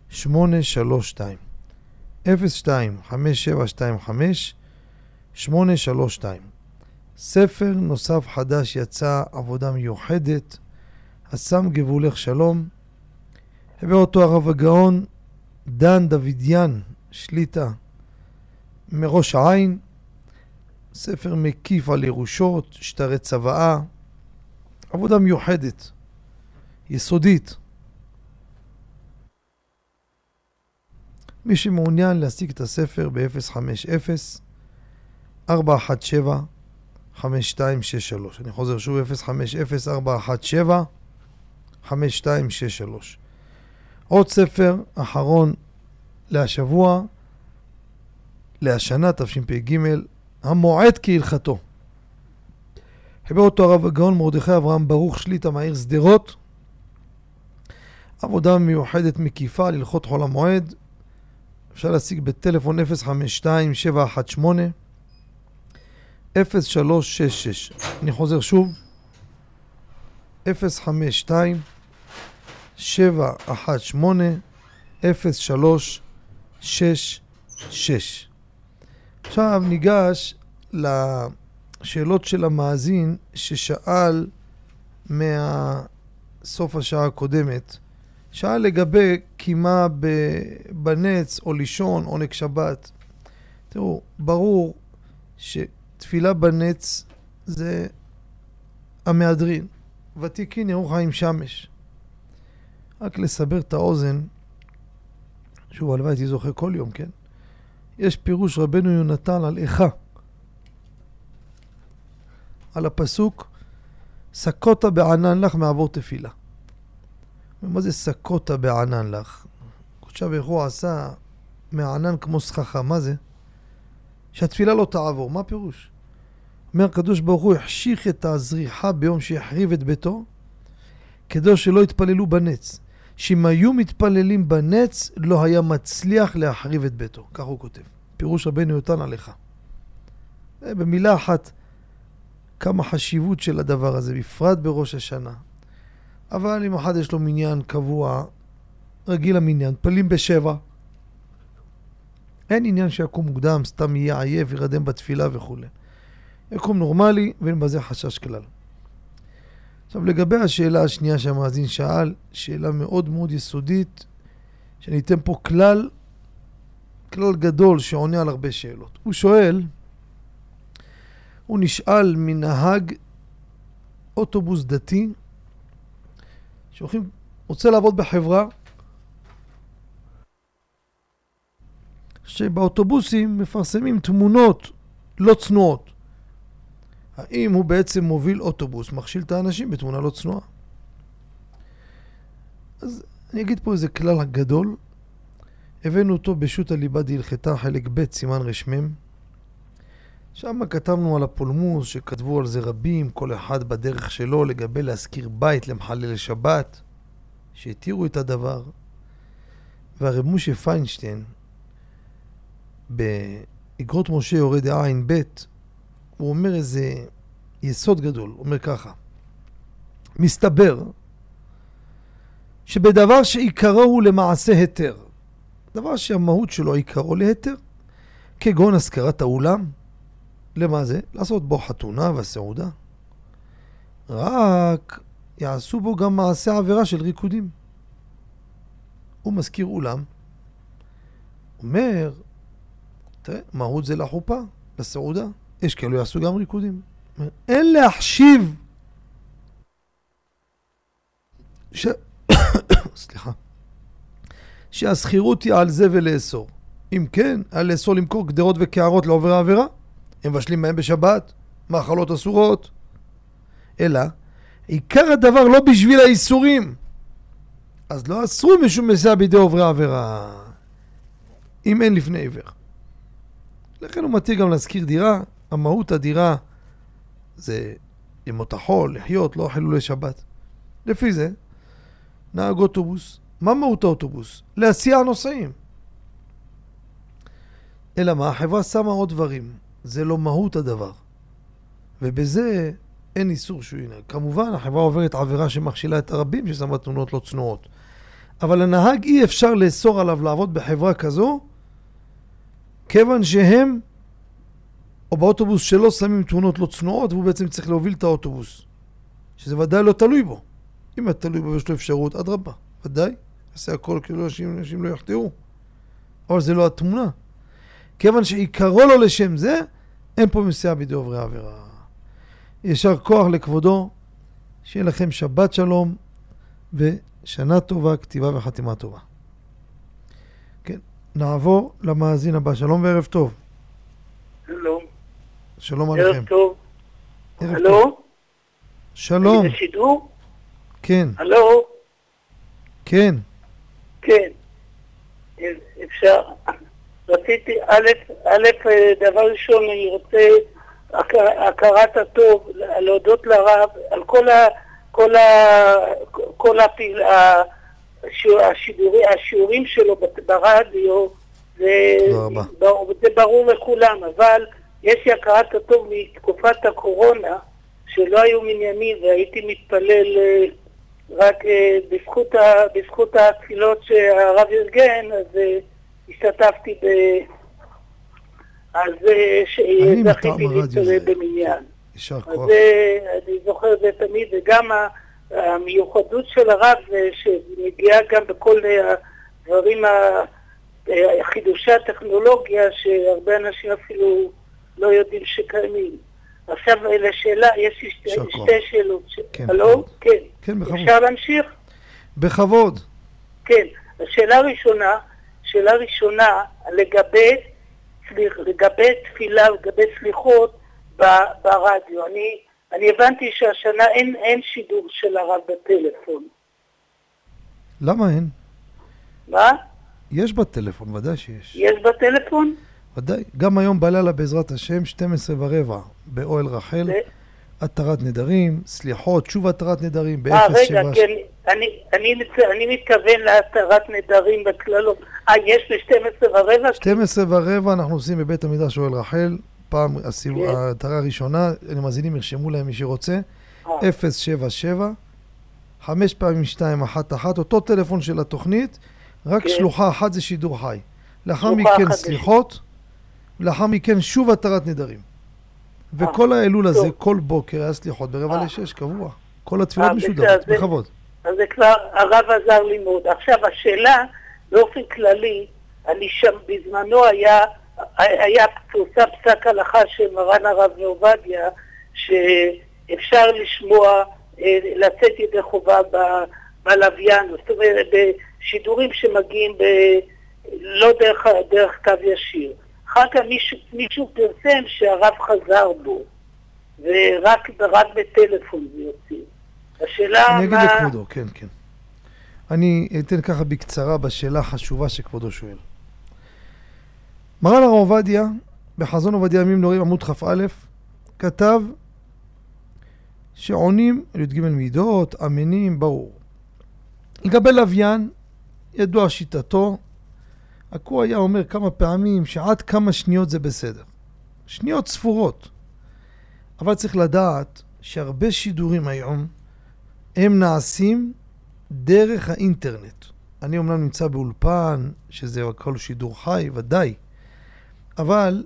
832 02 5725 832 ספר נוסף חדש יצא, עבודה מיוחדת, הסם גבולך שלום. הבא אותו הרב הגאון דן דוידיאן, שליטה, מראש העין, ספר מקיף על ירושות, שטרי צוואה, עבודה מיוחדת, יסודית. מי שמעוניין להשיג את הספר ב-050 417 5263. אני חוזר שוב 050-417-5263. עוד ספר אחרון להשבוע, להשנה תשפ"ג, המועד כהלכתו. חיבר אותו הרב הגאון מרדכי אברהם ברוך שליטה מהעיר שדרות. עבודה מיוחדת מקיפה על הלכות חול המועד. אפשר להשיג בטלפון 052-718 0366. אני חוזר שוב. 052 718 0366. עכשיו ניגש לשאלות של המאזין ששאל מהסוף השעה הקודמת. שאל לגבי קימה בנץ או לישון, עונג שבת. תראו, ברור שתפילה בנץ זה המהדרין. ותיקין ירוחם עם שמש. רק לסבר את האוזן, שוב, הלוואי הייתי זוכר כל יום, כן? יש פירוש רבנו יונתן על איכה. על הפסוק, סקוטה בענן לך מעבור תפילה. מה זה סקוטה בענן לך? קודשה ברוך הוא עשה מענן כמו סככה, מה זה? שהתפילה לא תעבור, מה הפירוש? אומר הקדוש ברוך הוא החשיך את הזריחה ביום שהחריב את ביתו, כדי שלא יתפללו בנץ. שאם היו מתפללים בנץ, לא היה מצליח להחריב את ביתו. כך הוא כותב. פירוש רבנו יותן עליך. במילה אחת, כמה חשיבות של הדבר הזה, בפרט בראש השנה. אבל אם אחד יש לו מניין קבוע, רגיל המניין, פלים בשבע. אין עניין שיקום מוקדם, סתם יהיה עייף, ירדם בתפילה וכולי. יקום נורמלי, ואין בזה חשש כלל. עכשיו, לגבי השאלה השנייה שהמאזין שאל, שאלה מאוד מאוד יסודית, שאני אתן פה כלל, כלל גדול שעונה על הרבה שאלות. הוא שואל, הוא נשאל מנהג אוטובוס דתי, שהולכים, רוצה לעבוד בחברה, שבאוטובוסים מפרסמים תמונות לא צנועות. האם הוא בעצם מוביל אוטובוס, מכשיל את האנשים בתמונה לא צנועה? אז אני אגיד פה איזה כלל גדול. הבאנו אותו בשו"ת הליבה דהלכתה, חלק ב', סימן רשמם. שם כתבנו על הפולמוס, שכתבו על זה רבים, כל אחד בדרך שלו, לגבי להשכיר בית למחלל שבת, שהתירו את הדבר. והרב משה פיינשטיין, באגרות משה יורד עין ב', הוא אומר איזה יסוד גדול, הוא אומר ככה, מסתבר שבדבר שעיקרו הוא למעשה היתר, דבר שהמהות שלו עיקרו להיתר, כגון השכרת האולם, למה זה? לעשות בו חתונה וסעודה. רק יעשו בו גם מעשה עבירה של ריקודים. הוא מזכיר אולם, אומר, תראה, מהות זה לחופה, לסעודה. יש כאלו יעשו גם ריקודים. אין להחשיב ש... סליחה. שהשכירות היא על זה ולאסור. אם כן, על לאסור למכור גדרות וקערות לעובר העבירה. הם מבשלים בהם בשבת, מאכלות אסורות. אלא, עיקר הדבר לא בשביל האיסורים. אז לא אסרו משום מסע בידי עוברי העבירה. אם אין לפני עיוור. לכן הוא מתיר גם להשכיר דירה, המהות הדירה זה ימות החול, לחיות, לא חילולי שבת. לפי זה, נהג אוטובוס, מה מהות האוטובוס? להסיע נוסעים. אלא מה? החברה שמה עוד דברים. זה לא מהות הדבר. ובזה אין איסור שהוא ינהג. כמובן, החברה עוברת עבירה שמכשילה את הרבים ששמה תמונות לא צנועות. אבל הנהג אי אפשר לאסור עליו לעבוד בחברה כזו, כיוון שהם או באוטובוס שלו שמים תמונות לא צנועות והוא בעצם צריך להוביל את האוטובוס. שזה ודאי לא תלוי בו. אם אתה תלוי בו ויש לו אפשרות, אדרבה, ודאי. יעשה הכל כאילו אנשים, אנשים לא יחטאו. אבל זה לא התמונה. כיוון שעיקרו לו לשם זה, אין פה מסיעה בידי עוברי עבירה. יישר כוח לכבודו, שיהיה לכם שבת שלום ושנה טובה, כתיבה וחתימה טובה. נעבור למאזין הבא. שלום וערב טוב. שלום. שלום עליכם. ערב טוב. ערב הלו? טוב. שלום. אני בשידור? כן, הלו? כן. כן. אפשר. רציתי, א', א', דבר ראשון, אני רוצה הכ- הכרת הטוב, להודות לרב על כל ה... כל ה... כל הפעיל... השידורי- השיעורים שלו ברדיו, זה. ברור- זה ברור לכולם, אבל יש לי הכרת הטוב מתקופת הקורונה, שלא היו מניינים והייתי מתפלל אה, רק אה, בזכות, ה, בזכות התפילות שהרב ארגן, אז אה, השתתפתי ב... אז שזכיתי להתפלל במניין. יישר אז כוח. זה, אני זוכר את זה תמיד, וגם המיוחדות של הרב, זה שמגיעה גם בכל אה, הדברים, אה, חידושי הטכנולוגיה, שהרבה אנשים אפילו לא יודעים שקיימים. עכשיו אה, לשאלה, יש לי שתי. שתי שאלות. כן, הלו? כן. כן, בכבוד. אפשר להמשיך? בכבוד. כן. השאלה הראשונה, שאלה ראשונה, לגבי, לגבי תפילה, לגבי סליחות ברדיו. אני, אני הבנתי שהשנה אין, אין שידור של הרב בטלפון. למה אין? מה? יש בטלפון, ודאי שיש. יש בטלפון? ודאי. גם היום בלילה בעזרת השם, 12 ורבע, באוהל רחל, התרת נדרים, סליחות, שוב התרת נדרים, אה, רגע, ב-07... כן. אני, אני, אני מתכוון להתרת נדרים בכללות. אה, יש ב-12 ורבע? 12 ורבע אנחנו עושים בבית המדרש אוהל רחל, פעם הסיבוב- כן. ההתרה הראשונה, המאזינים ירשמו להם מי שרוצה, אה, 077, חמש פעמים שתיים, אחת אחת, אותו טלפון של התוכנית, רק כן. שלוחה אחת זה שידור חי. לאחר מכן סליחות, לאחר מכן שוב התרת נדרים. וכל האלול הזה. כל בוקר היה סליחות ברבע אה. לשש, קבוע. כל התפילות אה, משודרות, בכבוד. אז זה כבר, הרב עזר לי מאוד. עכשיו, השאלה, באופן כללי, אני שם, בזמנו היה, היה פורסם פסק הלכה של מרן הרב עובדיה, שאפשר לשמוע, אה, לצאת ידי חובה בלוויין, זאת אומרת, בשידורים שמגיעים ב... לא דרך, דרך קו ישיר. אחר כך מישהו, מישהו פרסם שהרב חזר בו, ורק, רק בטלפון זה יוצא. השאלה אני אגיד מה... לכבודו, כן, כן. אני אתן ככה בקצרה בשאלה החשובה שכבודו שואל. מרן הרב עובדיה, בחזון עובדיה ימים נוראים עמוד כ"א, כתב שעונים על י"ג מידות, אמינים, ברור. לגבי לוויין, ידוע שיטתו, הוא היה אומר כמה פעמים שעד כמה שניות זה בסדר. שניות ספורות. אבל צריך לדעת שהרבה שידורים היום הם נעשים דרך האינטרנט. אני אומנם נמצא באולפן, שזה הכל שידור חי, ודאי, אבל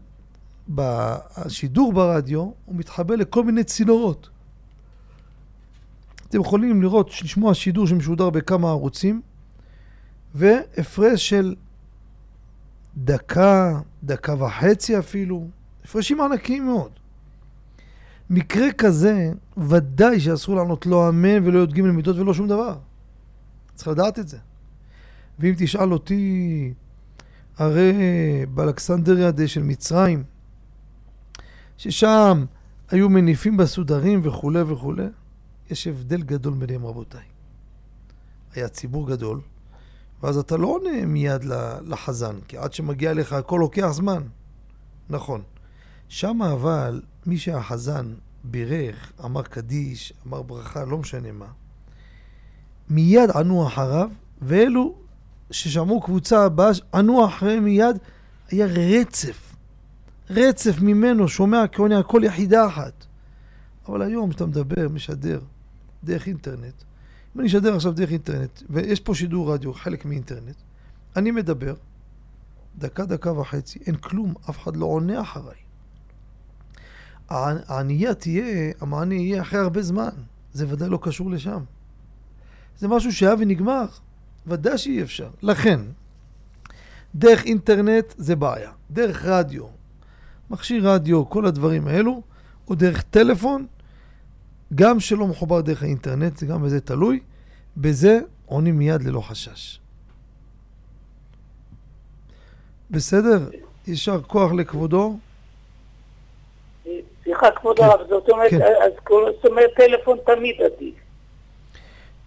השידור ברדיו הוא מתחבר לכל מיני צינורות. אתם יכולים לראות, לשמוע שידור שמשודר בכמה ערוצים, והפרש של דקה, דקה וחצי אפילו, הפרשים ענקיים מאוד. מקרה כזה, ודאי שאסור לענות לא אמן ולא י"ג מידות ולא שום דבר. צריך לדעת את זה. ואם תשאל אותי, הרי באלכסנדריה דה של מצרים, ששם היו מניפים בסודרים וכולי וכולי, יש הבדל גדול ביניהם רבותיי. היה ציבור גדול, ואז אתה לא עונה מיד לחזן, כי עד שמגיע לך הכל לוקח זמן. נכון. שם אבל, מי שהחזן בירך, אמר קדיש, אמר ברכה, לא משנה מה, מיד ענו אחריו, ואלו ששמעו קבוצה הבאה, ענו אחריהם מיד, היה רצף. רצף ממנו, שומע כעונה הכל יחידה אחת. אבל היום כשאתה מדבר, משדר, דרך אינטרנט, אם אני אשדר עכשיו דרך אינטרנט, ויש פה שידור רדיו, חלק מאינטרנט, אני מדבר, דקה, דקה וחצי, אין כלום, אף אחד לא עונה אחריי. הענייה תהיה, המענה יהיה אחרי הרבה זמן. זה ודאי לא קשור לשם. זה משהו שהיה ונגמר. ודאי שאי אפשר. לכן, דרך אינטרנט זה בעיה. דרך רדיו, מכשיר רדיו, כל הדברים האלו, או דרך טלפון, גם שלא מחובר דרך האינטרנט, זה גם בזה תלוי, בזה עונים מיד ללא חשש. בסדר? יישר כוח לכבודו. סליחה, כבוד הרב, זאת אומרת, כן. אז זאת אומרת, טלפון תמיד עדיף.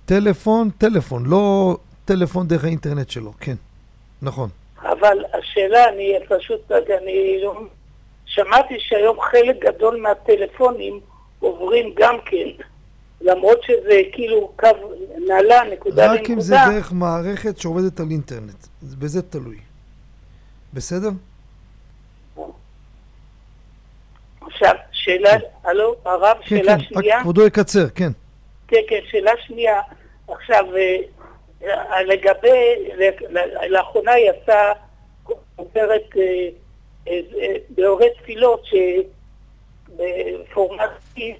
טלפון, טלפון, לא טלפון דרך האינטרנט שלו, כן, נכון. אבל השאלה, אני פשוט, אני לא... שמעתי שהיום חלק גדול מהטלפונים עוברים גם כן, למרות שזה כאילו קו נעלה, נקודה רק אם זה לנקודה. דרך מערכת שעובדת על אינטרנט, בזה תלוי. בסדר? עכשיו, שאלה, הלו, הרב, כן, שאלה כן, שנייה. כבודו יקצר, כן. כן, כן, שאלה שנייה. עכשיו, אה, לגבי, לאחרונה יצאה כותרת אה, אה, אה, באורי תפילות, בפורמט כיס,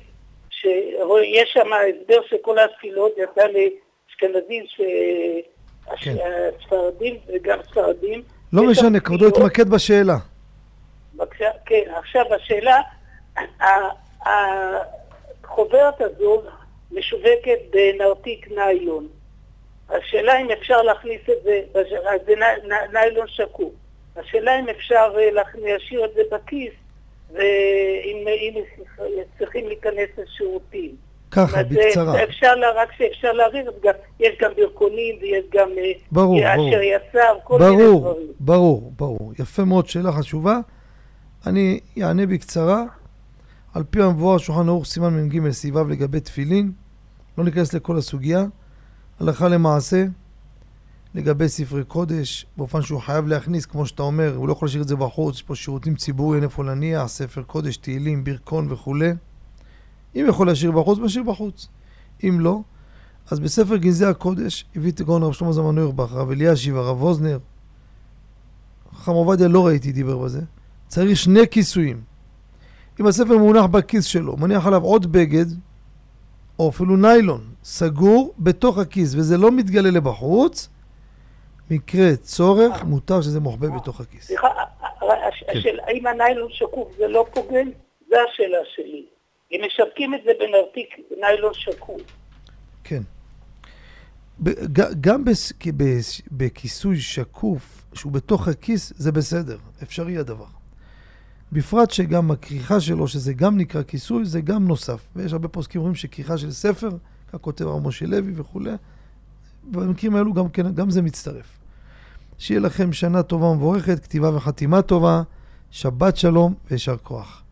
שיש שם הסבר של כל התפילות, יצא לאשכנזים, כן. ספרדים וגם ספרדים. לא משנה, כבודו. יתמקד בשאלה. כן, עכשיו השאלה, החוברת הזו משווקת בנרתיק ניילון. השאלה אם אפשר להכניס את זה, זה ני- ני- ניילון שקוף. השאלה אם אפשר אה, להשאיר את זה בכיס, ואם אם צריכים להיכנס לשירותים. ככה, אז, אה, בקצרה. אפשר, לה- רק שאפשר גם- יש גם ברכונים ויש גם אה, ברור, ברור. אשר יצר, כל מיני ברור, דברים. ברור, ברור. יפה מאוד, שאלה חשובה. אני אענה בקצרה. על פי המבואר שולחן ערוך סימן מ"ג סעיפיו לגבי תפילין, לא ניכנס לכל הסוגיה. הלכה למעשה, לגבי ספרי קודש, באופן שהוא חייב להכניס, כמו שאתה אומר, הוא לא יכול להשאיר את זה בחוץ, יש פה שירותים ציבוריים, אין איפה להניח, ספר קודש, תהילים, ברכון וכולי. אם יכול להשאיר בחוץ, משאיר בחוץ. אם לא, אז בספר גנזי הקודש הביא את הגאון הרב שלמה זמן נוירבך, הרב אלישיב, הרב ווזנר. חכם עובדיה לא ראיתי דיבר בזה. צריך שני כיסויים. אם הספר מונח בכיס שלו, מניח עליו עוד בגד, או אפילו ניילון, סגור בתוך הכיס, וזה לא מתגלה לבחוץ, מקרה צורך, מותר שזה מוחבא בתוך הכיס. סליחה, כן. האם הניילון שקוף זה לא פוגם? זו השאלה שלי. אם משווקים את זה בנרתיק ניילון שקוף. כן. גם בכיסוי שקוף, שהוא בתוך הכיס, זה בסדר, אפשרי הדבר. בפרט שגם הכריכה שלו, שזה גם נקרא כיסוי, זה גם נוסף. ויש הרבה פוסקים אומרים שכריכה של ספר, כך כותב הרב משה לוי וכולי, במקרים האלו גם, כן, גם זה מצטרף. שיהיה לכם שנה טובה ומבורכת, כתיבה וחתימה טובה, שבת שלום ויישר כוח.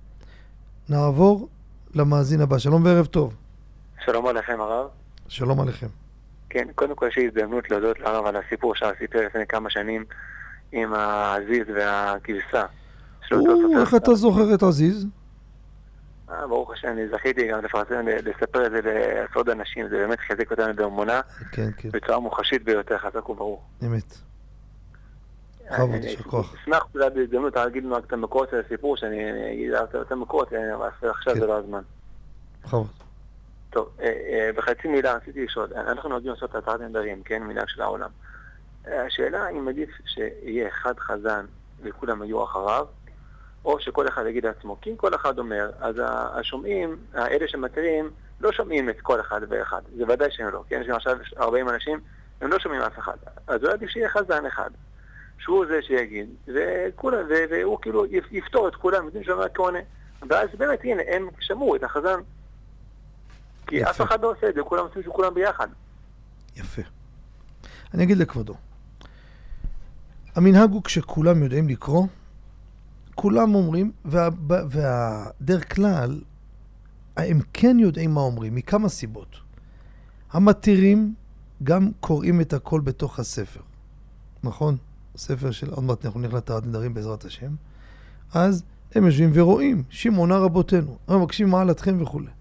נעבור למאזין הבא. שלום וערב טוב. שלום עליכם הרב. שלום עליכם. כן, קודם כל יש לי הזדמנות להודות לרב על הסיפור שסיפר לפני כמה שנים עם העזיז והכבשה. או. איך אתה זוכר את עזיז? אה, ברוך השם, אני זכיתי גם לפרסם, לספר את זה לעשרות אנשים, זה באמת חיזק אותנו באמונה, כן, כן, בצורה מוחשית ביותר, חזק וברור. אמת. בכבוד, יישר כוח. אשמח אולי בהזדמנות להגיד לנו רק את המקורות של הסיפור, שאני אגיד רק את המקורות, אה, אבל עכשיו כן. זה לא הזמן. בכבוד. טוב, אה, בחצי מילה רציתי לשאול, אנחנו נוהגים לעשות התרת נדרים, כן, מנהג של העולם. השאלה אם עדיף שיהיה אחד חזן וכולם יהיו אחריו, או שכל אחד יגיד לעצמו. כי אם כל אחד אומר, אז השומעים, אלה שמתירים, לא שומעים את כל אחד ואחד. זה ודאי שהם לא, כן? יש עכשיו 40 אנשים, הם לא שומעים אף אחד. אז אולי עדיף שיהיה חזן אחד. שהוא זה שיגיד, וכולם, והוא כאילו יפ- יפתור את כולם, יודעים שאומר כהונה. ואז באמת, הנה, הם שמעו את החזן. כי יפה. אף אחד לא עושה את זה, כולם עושים שכולם ביחד. יפה. אני אגיד לכבודו. המנהג הוא כשכולם יודעים לקרוא, כולם אומרים, והדרך כלל, הם כן יודעים מה אומרים, מכמה סיבות. המתירים גם קוראים את הכל בתוך הספר, נכון? ספר של עוד מעט אנחנו נלך לתרת נדרים בעזרת השם. אז הם יושבים ורואים, שמעונה רבותינו, הם מבקשים מעלתכם וכולי.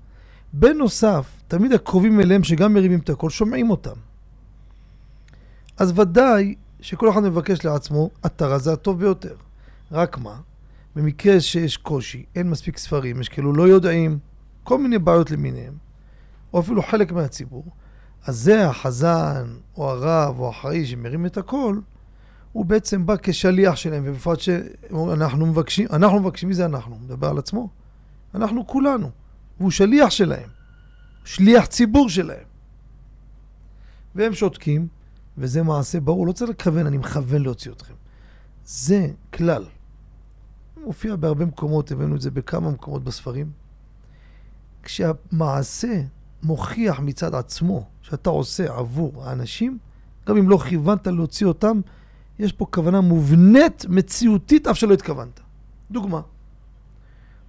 בנוסף, תמיד הקרובים אליהם שגם מרימים את הכל, שומעים אותם. אז ודאי שכל אחד מבקש לעצמו, התרה זה הטוב ביותר. רק מה? במקרה שיש קושי, אין מספיק ספרים, יש כאילו לא יודעים, כל מיני בעיות למיניהם, או אפילו חלק מהציבור, אז זה החזן, או הרב, או האחראי שמרים את הכל, הוא בעצם בא כשליח שלהם, ובפרט שאנחנו מבקשים, אנחנו מבקשים, מי זה אנחנו? הוא מדבר על עצמו. אנחנו כולנו. והוא שליח שלהם. שליח ציבור שלהם. והם שותקים, וזה מעשה ברור, לא צריך לכוון, אני מכוון להוציא אתכם. זה כלל. מופיע בהרבה מקומות, הבאנו את זה בכמה מקומות בספרים. כשהמעשה מוכיח מצד עצמו שאתה עושה עבור האנשים, גם אם לא כיוונת להוציא אותם, יש פה כוונה מובנית, מציאותית, אף שלא התכוונת. דוגמה,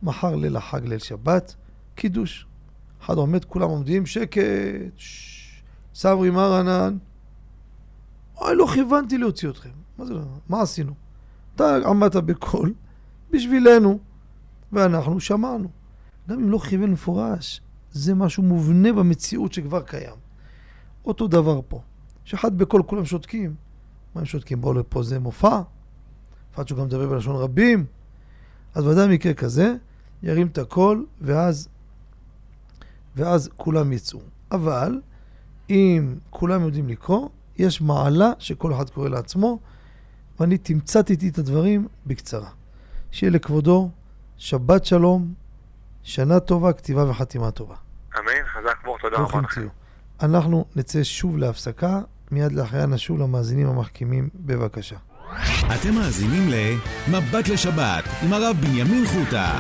מחר ליל החג, ליל שבת, קידוש. אחד עומד, כולם עומדים, שקט, ששש, סברי מרנן. אוי, לא כיוונתי להוציא אתכם. מה זה לא? מה עשינו? אתה עמדת בקול בשבילנו, ואנחנו שמענו. גם אם לא כיוון מפורש, זה משהו מובנה במציאות שכבר קיים. אותו דבר פה. שאחד בקול כולם שותקים. מה הם שותקים? באו לפה זה מופע? אחד שהוא גם מדבר בלשון רבים. אז ודאי מקרה כזה, ירים את הקול, ואז, ואז כולם יצאו. אבל, אם כולם יודעים לקרוא, יש מעלה שכל אחד קורא לעצמו, ואני תמצתתי את הדברים בקצרה. שיהיה לכבודו שבת שלום, שנה טובה, כתיבה וחתימה טובה. אמן, חזק בור, תודה רבה לכם. תהיו. אנחנו נצא שוב להפסקה, מיד לאחריה נשוב למאזינים המחכימים, בבקשה. אתם מאזינים ל"מבט לשבת" עם הרב בנימין חוטה.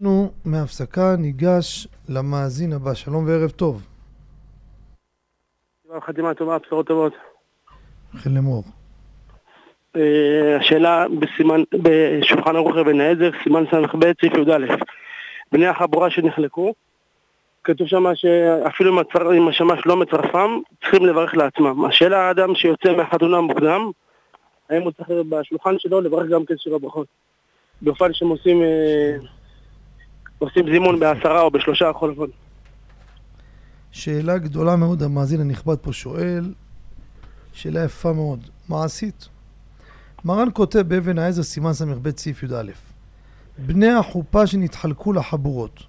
אנחנו מהפסקה ניגש למאזין הבא. שלום וערב טוב. חתימה טובה, בשורות טובות. חן לאמור. אה, השאלה בסימן, בשולחן ערוך אבן העזר, סימן ס"ב, סעיף י"א. בני החבורה שנחלקו, כתוב שם שאפילו אם השמש לא מצרפם, צריכים לברך לעצמם. השאלה האדם שיוצא מהחתונה מוקדם, האם הוא צריך בשולחן שלו לברך גם כן שבע ברכות. באופן שהם עושים, אה, עושים זימון בעשרה או בשלושה בכל אופן. שאלה גדולה מאוד, המאזין הנכבד פה שואל, שאלה יפה מאוד, מעשית. מרן כותב באבן העזר סימן ס"ב סעיף י"א בני החופה שנתחלקו לחבורות,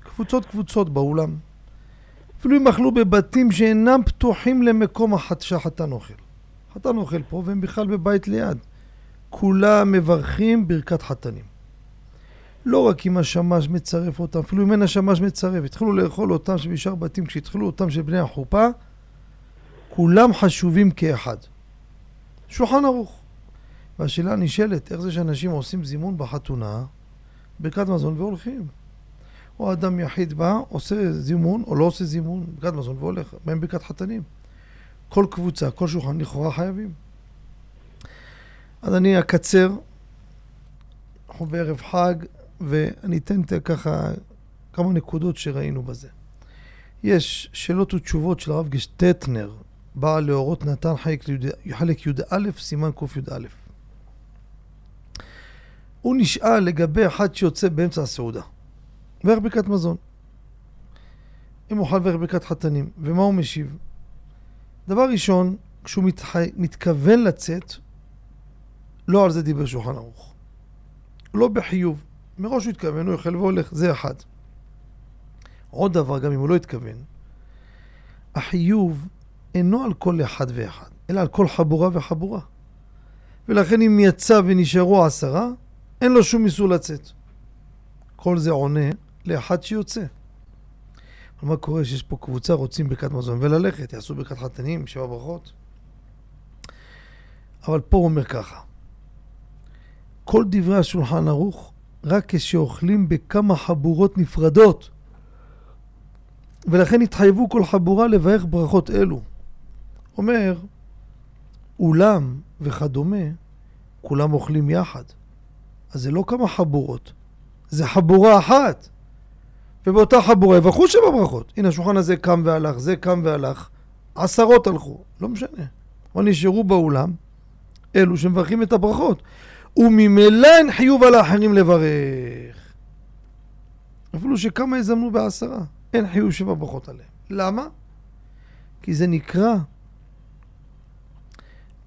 קבוצות קבוצות באולם, אפילו אם אכלו בבתים שאינם פתוחים למקום החת- שהחתן אוכל. חתן אוכל פה והם בכלל בבית ליד. כולם מברכים ברכת חתנים. לא רק אם השמש מצרף אותם, אפילו אם אין השמש מצרף, התחילו לאכול אותם שבשאר בתים, כשהתחילו אותם של בני החופה, כולם חשובים כאחד. שולחן ערוך. והשאלה נשאלת, איך זה שאנשים עושים זימון בחתונה, ברכת מזון והולכים? או אדם יחיד בא, עושה זימון, או לא עושה זימון, ברכת מזון והולך. בהם ברכת חתנים. כל קבוצה, כל שולחן לכאורה חייבים. אז אני אקצר, אנחנו בערב חג, ואני אתן את- ככה כמה נקודות שראינו בזה. יש שאלות ותשובות של הרב גשטטנר, בעל לאורות נתן חלק, לי"א- חלק י"א, סימן קי"א. הוא נשאל לגבי אחד שיוצא באמצע הסעודה, ואיך ברכת מזון. אם חייב ואיך ברכת חתנים, ומה הוא משיב? דבר ראשון, כשהוא מתח... מתכוון לצאת, לא על זה דיבר שולחן ערוך. לא בחיוב. מראש הוא התכוון, הוא יאכל והולך, זה אחד. עוד דבר, גם אם הוא לא התכוון, החיוב אינו על כל אחד ואחד, אלא על כל חבורה וחבורה. ולכן אם יצא ונשארו עשרה, אין לו שום איסור לצאת. כל זה עונה לאחד שיוצא. אבל מה קורה שיש פה קבוצה רוצים ברכת מזון וללכת, יעשו ברכת חתנים, שבע ברכות? אבל פה הוא אומר ככה, כל דברי השולחן ערוך רק כשאוכלים בכמה חבורות נפרדות. ולכן התחייבו כל חבורה לברך ברכות אלו. אומר, אולם וכדומה, כולם אוכלים יחד. אז זה לא כמה חבורות, זה חבורה אחת. ובאותה חבורה יברכו שבע ברכות. הנה השולחן הזה קם והלך, זה קם והלך. עשרות הלכו, לא משנה. אבל נשארו באולם אלו שמברכים את הברכות. וממילא אין חיוב על האחרים לברך. אפילו שכמה יזמנו בעשרה, אין חיוב שבע ברכות עליהם. למה? כי זה נקרא,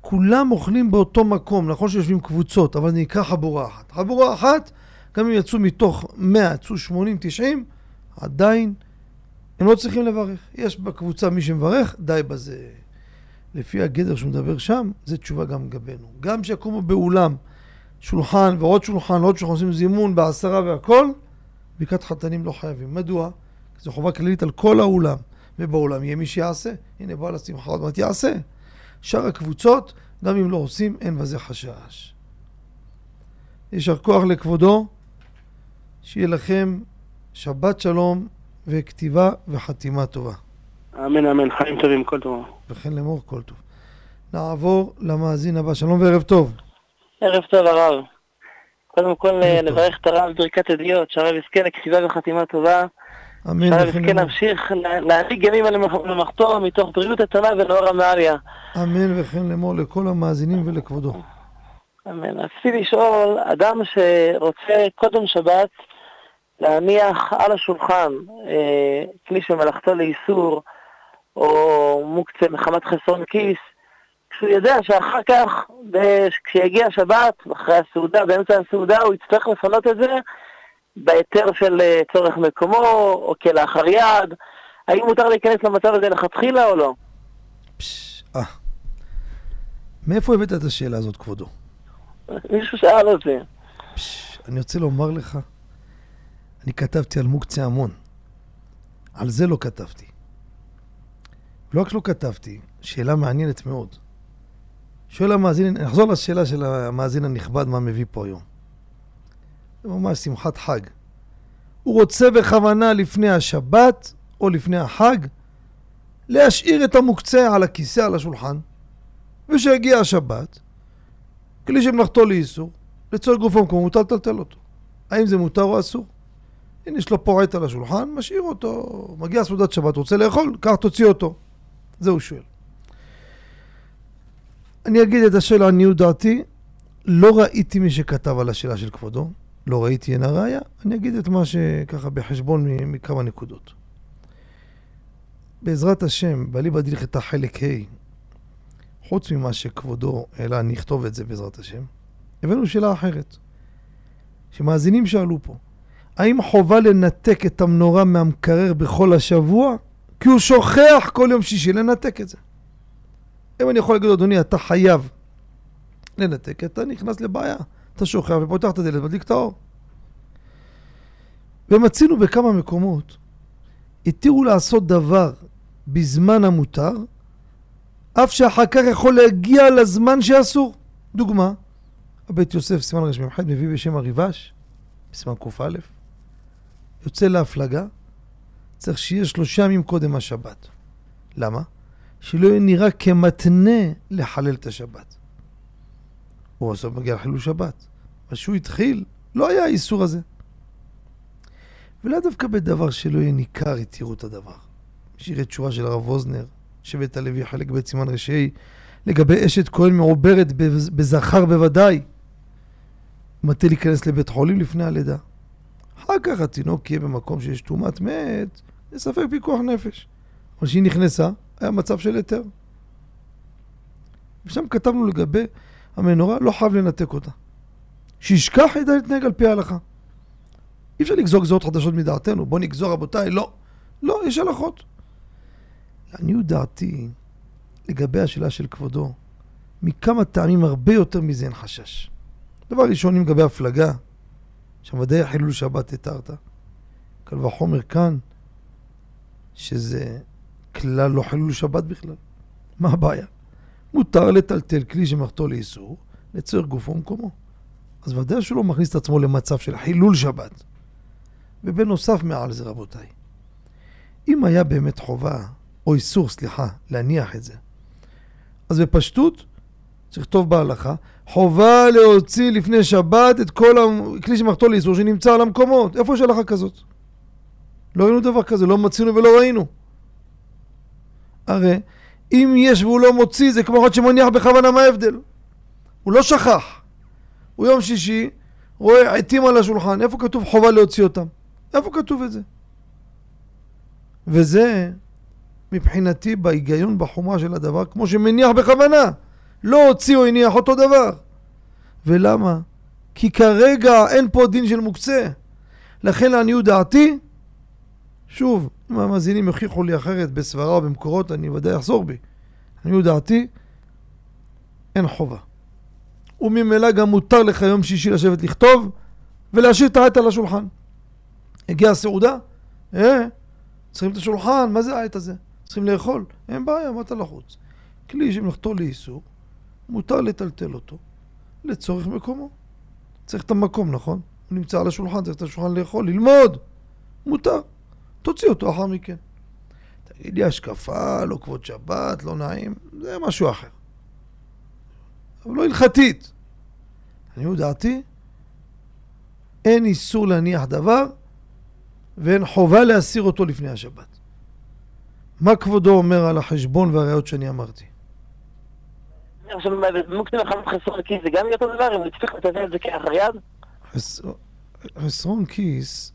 כולם אוכלים באותו מקום, נכון שיושבים קבוצות, אבל זה נקרא חבורה אחת. חבורה אחת, גם אם יצאו מתוך 100, יצאו 80, 90, עדיין הם לא צריכים לברך. יש בקבוצה מי שמברך, די בזה. לפי הגדר שהוא מדבר שם, זה תשובה גם לגבינו. גם שיקומו באולם שולחן ועוד שולחן, עוד שולחן, עושים זימון בעשרה והכל, ברכת חתנים לא חייבים. מדוע? זו חובה כללית על כל האולם, ובאולם יהיה מי שיעשה. הנה בא לשמחה עוד מעט יעשה. שאר הקבוצות, גם אם לא עושים, אין בזה חשש. יישר כוח לכבודו, שיהיה לכם שבת שלום וכתיבה וחתימה טובה. אמן אמן, חיים טובים, כל טוב. וכן לאמור כל טוב. נעבור למאזין הבא. שלום וערב טוב. ערב טוב הרב. קודם כל טוב. לברך את הרב בברכת הדיוט, שהרב יזכה לכתיבה וחתימה טובה. אמן לאמור. להמשיך לה- להנהיג ימים על למחתו מתוך בריאות איתנה ולאור המעליה. אמן וכן לאמור לכל המאזינים ולכבודו. אמן. רציתי לשאול, אדם שרוצה קודם שבת להניח על השולחן אה, כלי שמלאכתו לאיסור, או מוקצה מחמת חסרון כיס, כשהוא יודע שאחר כך, כשיגיע השבת, אחרי הסעודה, באמצע הסעודה, הוא יצטרך לפנות את זה בהיתר של אה, צורך מקומו, או כלאחר יד. האם מותר להיכנס למצב הזה לכתחילה או לא? אה. מאיפה הבאת את השאלה הזאת, כבודו? מישהו שאל את זה. פש, אני רוצה לומר לך, אני כתבתי על מוקצה המון. על זה לא כתבתי. לא רק שלא כתבתי, שאלה מעניינת מאוד. שואל המאזין, נחזור לשאלה של המאזין הנכבד, מה מביא פה היום. זה ממש שמחת חג. הוא רוצה בכוונה לפני השבת או לפני החג להשאיר את המוקצה על הכיסא על השולחן, וכשיגיע השבת, כלי שמלאכתו לאיסור, לצורך גוף המקום מותר לטלטל אותו. האם זה מותר או אסור? הנה יש לו פה עט על השולחן, משאיר אותו, מגיע סעודת שבת, רוצה לאכול, קח תוציא אותו. זה הוא שואל. אני אגיד את השאלה לעניות דעתי, לא ראיתי מי שכתב על השאלה של כבודו, לא ראיתי אין הראיה, אני אגיד את מה שככה בחשבון מכמה נקודות. בעזרת השם, בליבא דילכתא חלק ה', חוץ ממה שכבודו העלה, אני אכתוב את זה בעזרת השם, הבאנו שאלה אחרת, שמאזינים שאלו פה, האם חובה לנתק את המנורה מהמקרר בכל השבוע? כי הוא שוכח כל יום שישי לנתק את זה. אם אני יכול להגיד אדוני, אתה חייב לנתק, אתה נכנס לבעיה. אתה שוכח ופותח את הדלת, מדליק את האור. ומצינו בכמה מקומות, התירו לעשות דבר בזמן המותר, אף שאחר כך יכול להגיע לזמן שאסור. דוגמה, הבית יוסף, סימן רמ"ח, מביא בשם הריבש, בסימן קא, יוצא להפלגה, צריך שיהיה שלושה ימים קודם השבת. למה? שלא יהיה נראה כמתנה לחלל את השבת. הוא בסוף מגיע לחילול שבת. אבל כשהוא התחיל, לא היה האיסור הזה. ולא דווקא בדבר שלא יהיה ניכר התירו את הדבר. שירי תשובה של הרב ווזנר, שבט הלוי חלק ב' סימן רשעי, לגבי אשת כהן מעוברת בזכר בוודאי. מטה להיכנס לבית חולים לפני הלידה. אחר כך התינוק יהיה במקום שיש טומאת מת, זה ספק פיקוח נפש. אבל כשהיא נכנסה, היה מצב של היתר. ושם כתבנו לגבי המנורה, לא חייב לנתק אותה. שישכח ידע להתנהג על פי ההלכה. אי אפשר לגזור גזרות חדשות מדעתנו. בוא נגזור, רבותיי, לא. לא, יש הלכות. לעניות דעתי, לגבי השאלה של כבודו, מכמה טעמים הרבה יותר מזה אין חשש. דבר ראשון, לגבי הפלגה, שוודאי חילול שבת התרת. קל וחומר כאן, שזה כלל לא חילול שבת בכלל. מה הבעיה? מותר לטלטל כלי שמחתו לאיסור לצורך גופו ומקומו. אז ודאי שהוא לא מכניס את עצמו למצב של חילול שבת. ובנוסף מעל זה, רבותיי, אם היה באמת חובה, או איסור, סליחה, להניח את זה, אז בפשטות צריך לכתוב בהלכה, חובה להוציא לפני שבת את כל הכלי שמחתו לאיסור שנמצא על המקומות. איפה יש הלכה כזאת? לא ראינו דבר כזה, לא מצינו ולא ראינו. הרי אם יש והוא לא מוציא, זה כמו אחד שמניח בכוונה, מה ההבדל? הוא לא שכח. הוא יום שישי, רואה עטים על השולחן, איפה כתוב חובה להוציא אותם? איפה כתוב את זה? וזה, מבחינתי, בהיגיון, בחומרה של הדבר, כמו שמניח בכוונה. לא הוציא או הניח אותו דבר. ולמה? כי כרגע אין פה דין של מוקצה. לכן לעניות דעתי, שוב, אם המאזינים יוכיחו לי אחרת בסברה או במקורות, אני ודאי אחזור בי. לעניות דעתי, אין חובה. וממילא גם מותר לך יום שישי לשבת לכתוב ולהשאיר את העט על השולחן. הגיעה הסעודה, אה, צריכים את השולחן, מה זה העט הזה? צריכים לאכול, אין בעיה, מה אתה לחוץ? כלי שמלאכתו לאיסור, מותר לטלטל אותו לצורך מקומו. צריך את המקום, נכון? הוא נמצא על השולחן, צריך את השולחן לאכול, ללמוד. מותר. תוציא אותו אחר מכן. תגיד לי, השקפה, לא כבוד שבת, לא נעים, זה משהו אחר. אבל לא הלכתית. לעניות דעתי, אין איסור להניח דבר ואין חובה להסיר אותו לפני השבת. מה כבודו אומר על החשבון והראיות שאני אמרתי? עכשיו, מוקצה מחמת חסרון כיס זה גם יהיה אותו דבר, אם הוא צריך לתת את זה כלאחר יד? חס- חסרון כיס,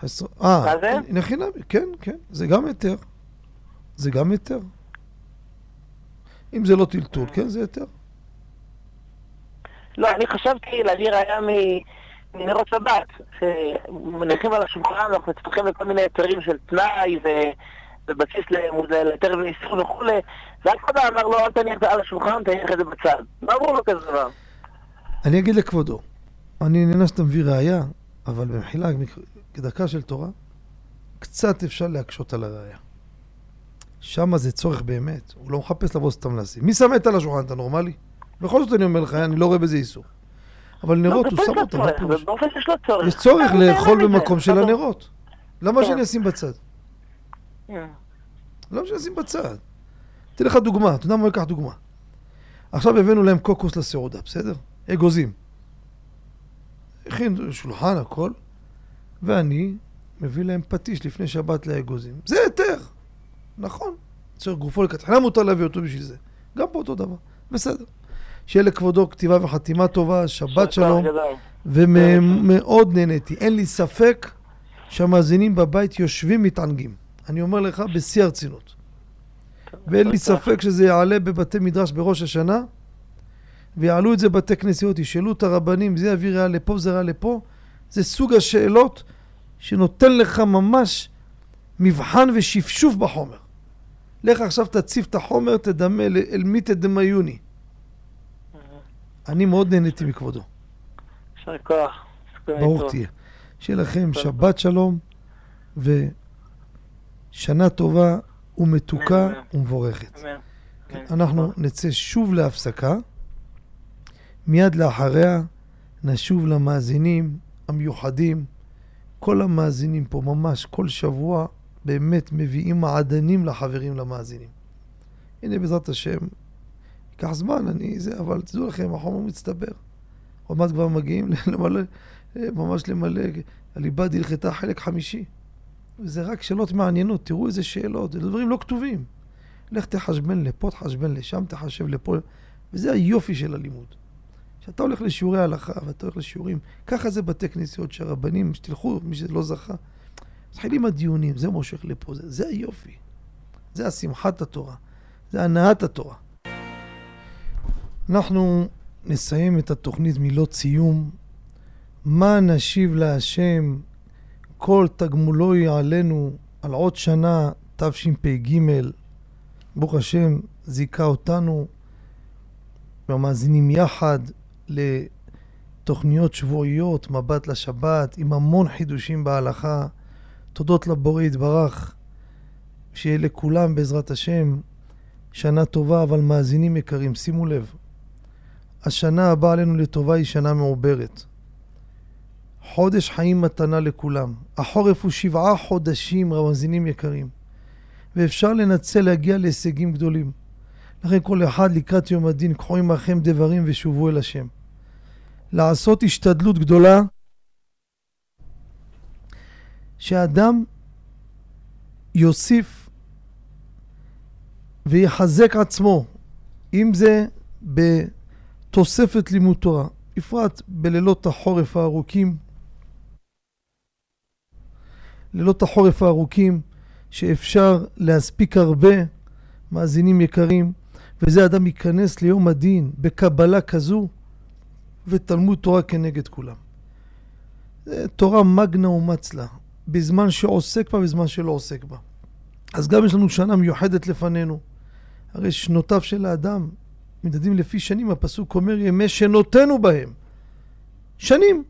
חסר... אה, מה זה? הנה חינם, כן, כן, זה גם היתר. זה גם היתר. אם זה לא טלטול, כן, זה היתר. לא, אני חשבתי להביא ראייה מ- מנרות שבת, שמניחים על השולחן, אנחנו נצטרכים לכל מיני היתרים של תנאי ו- ובסיס להיתר ואיסור וכולי, ואף אחד לא אמר לו, אל תניח את זה על השולחן, תניח את זה בצד. לא אמרו לו כזה דבר. אני אגיד לכבודו, אני נהנה שאתה מביא ראייה, אבל במחילה, כדרכה של תורה, קצת אפשר להקשות על הראייה. שמה זה צורך באמת, הוא לא מחפש לבוא סתם לשים. מי שם את על השולחן, אתה נורמלי? בכל זאת אני אומר לך, אני לא רואה בזה איסור. אבל נרות, לא, הוא בטוח שם יש אותם? ובאופן שיש לו צורך. יש צורך לאכול במקום של הנרות. למה כן. שאני אשים בצד? כן. למה שאני אשים בצד? אתן לך דוגמה, אתה יודע מה אקח דוגמה? עכשיו הבאנו להם קוקוס לסעודה, בסדר? אגוזים. הכין שולחן, הכל, ואני מביא להם פטיש לפני שבת לאגוזים. זה היתר! נכון. צריך גופו לכתחילה מותר להביא אותו בשביל זה. גם פה אותו דבר. בסדר. שיהיה לכבודו כתיבה וחתימה טובה, שבת שלום. ומאוד נהניתי. אין לי ספק שהמאזינים בבית יושבים מתענגים. אני אומר לך בשיא הרצינות. ואין לי ספק שזה יעלה בבתי מדרש בראש השנה, ויעלו את זה בבתי כנסיות, ישאלו את הרבנים, זה יביא ראייה לפה, זה ראייה לפה. זה סוג השאלות שנותן לך ממש מבחן ושפשוף בחומר. לך עכשיו תציף את החומר, תדמה אל- אל מיתא דמיוני. אני מאוד נהניתי מכבודו. יישר כוח. ברוך. תהיה. שיהיה לכם שבת שלום ושנה טובה ומתוקה. ומבורכת. אנחנו נצא שוב להפסקה. מיד לאחריה נשוב למאזינים המיוחדים. כל המאזינים פה ממש כל שבוע באמת מביאים מעדנים לחברים למאזינים. הנה בעזרת השם, ייקח זמן, אני זה, אבל תדעו לכם, החומר מצטבר. עוד מעט כבר מגיעים למלא, ממש למלא, הליבה דלחתה חלק חמישי. וזה רק שאלות מעניינות, תראו איזה שאלות, זה דברים לא כתובים. לך תחשבן לפה, תחשבן לשם, תחשב לפה, וזה היופי של הלימוד. כשאתה הולך לשיעורי הלכה ואתה הולך לשיעורים, ככה זה בתי כנסיות שהרבנים, שתלכו, מי שלא זכה, מתחילים הדיונים, זה מושך לפה, זה, זה היופי. זה השמחת התורה, זה הנאת התורה. אנחנו נסיים את התוכנית מילות סיום. מה נשיב להשם כל תגמולו יעלנו על עוד שנה תשפ"ג. ברוך השם זיכה אותנו והמאזינים יחד לתוכניות שבועיות, מבט לשבת, עם המון חידושים בהלכה. תודות לבורא יתברך, שיהיה לכולם בעזרת השם שנה טובה, אבל מאזינים יקרים, שימו לב, השנה הבאה עלינו לטובה היא שנה מעוברת. חודש חיים מתנה לכולם. החורף הוא שבעה חודשים, מאזינים יקרים. ואפשר לנצל להגיע להישגים גדולים. לכן כל אחד לקראת יום הדין, קחו עמכם דברים ושובו אל השם. לעשות השתדלות גדולה, שאדם יוסיף ויחזק עצמו, אם זה בתוספת לימוד תורה, בפרט בלילות החורף הארוכים, לילות החורף הארוכים, שאפשר להספיק הרבה מאזינים יקרים, וזה אדם ייכנס ליום הדין בקבלה כזו, ותלמוד תורה כנגד כולם. תורה מגנה ומצלה, בזמן שעוסק בה, בזמן שלא עוסק בה. אז גם יש לנו שנה מיוחדת לפנינו. הרי שנותיו של האדם מדדים לפי שנים, הפסוק אומר ימי שנותינו בהם. שנים.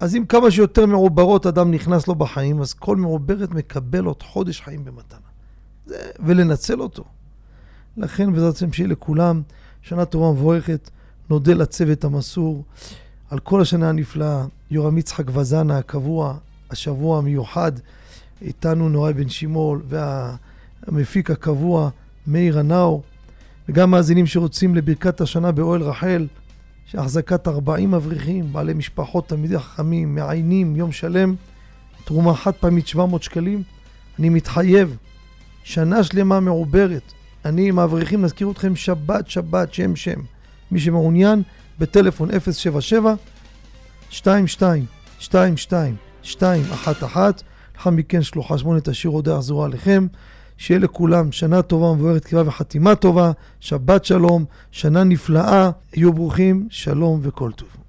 אז אם כמה שיותר מעוברות אדם נכנס לו בחיים, אז כל מעוברת מקבל עוד חודש חיים במתנה. ולנצל אותו. לכן בעזרת השם שיהיה לכולם שנה טובה מבורכת. נודה לצוות המסור על כל השנה הנפלאה. יורם יצחק וזנה הקבוע, השבוע המיוחד, איתנו נוראי בן שימול, והמפיק הקבוע מאיר הנאו, וגם מאזינים שרוצים לברכת השנה באוהל רחל, שהחזקת 40 אברכים, בעלי משפחות, תלמידי חכמים, מעיינים, יום שלם, תרומה חד פעמית 700 שקלים. אני מתחייב, שנה שלמה מעוברת, אני עם האברכים נזכיר אתכם שבת, שבת, שם, שם. מי שמעוניין, בטלפון 077 22 22 211 לאחר מכן שלוחה שמונה תשאיר עוד יחזרו עליכם. שיהיה לכולם שנה טובה ומבוארת קריאה וחתימה טובה, שבת שלום, שנה נפלאה, היו ברוכים, שלום וכל טוב.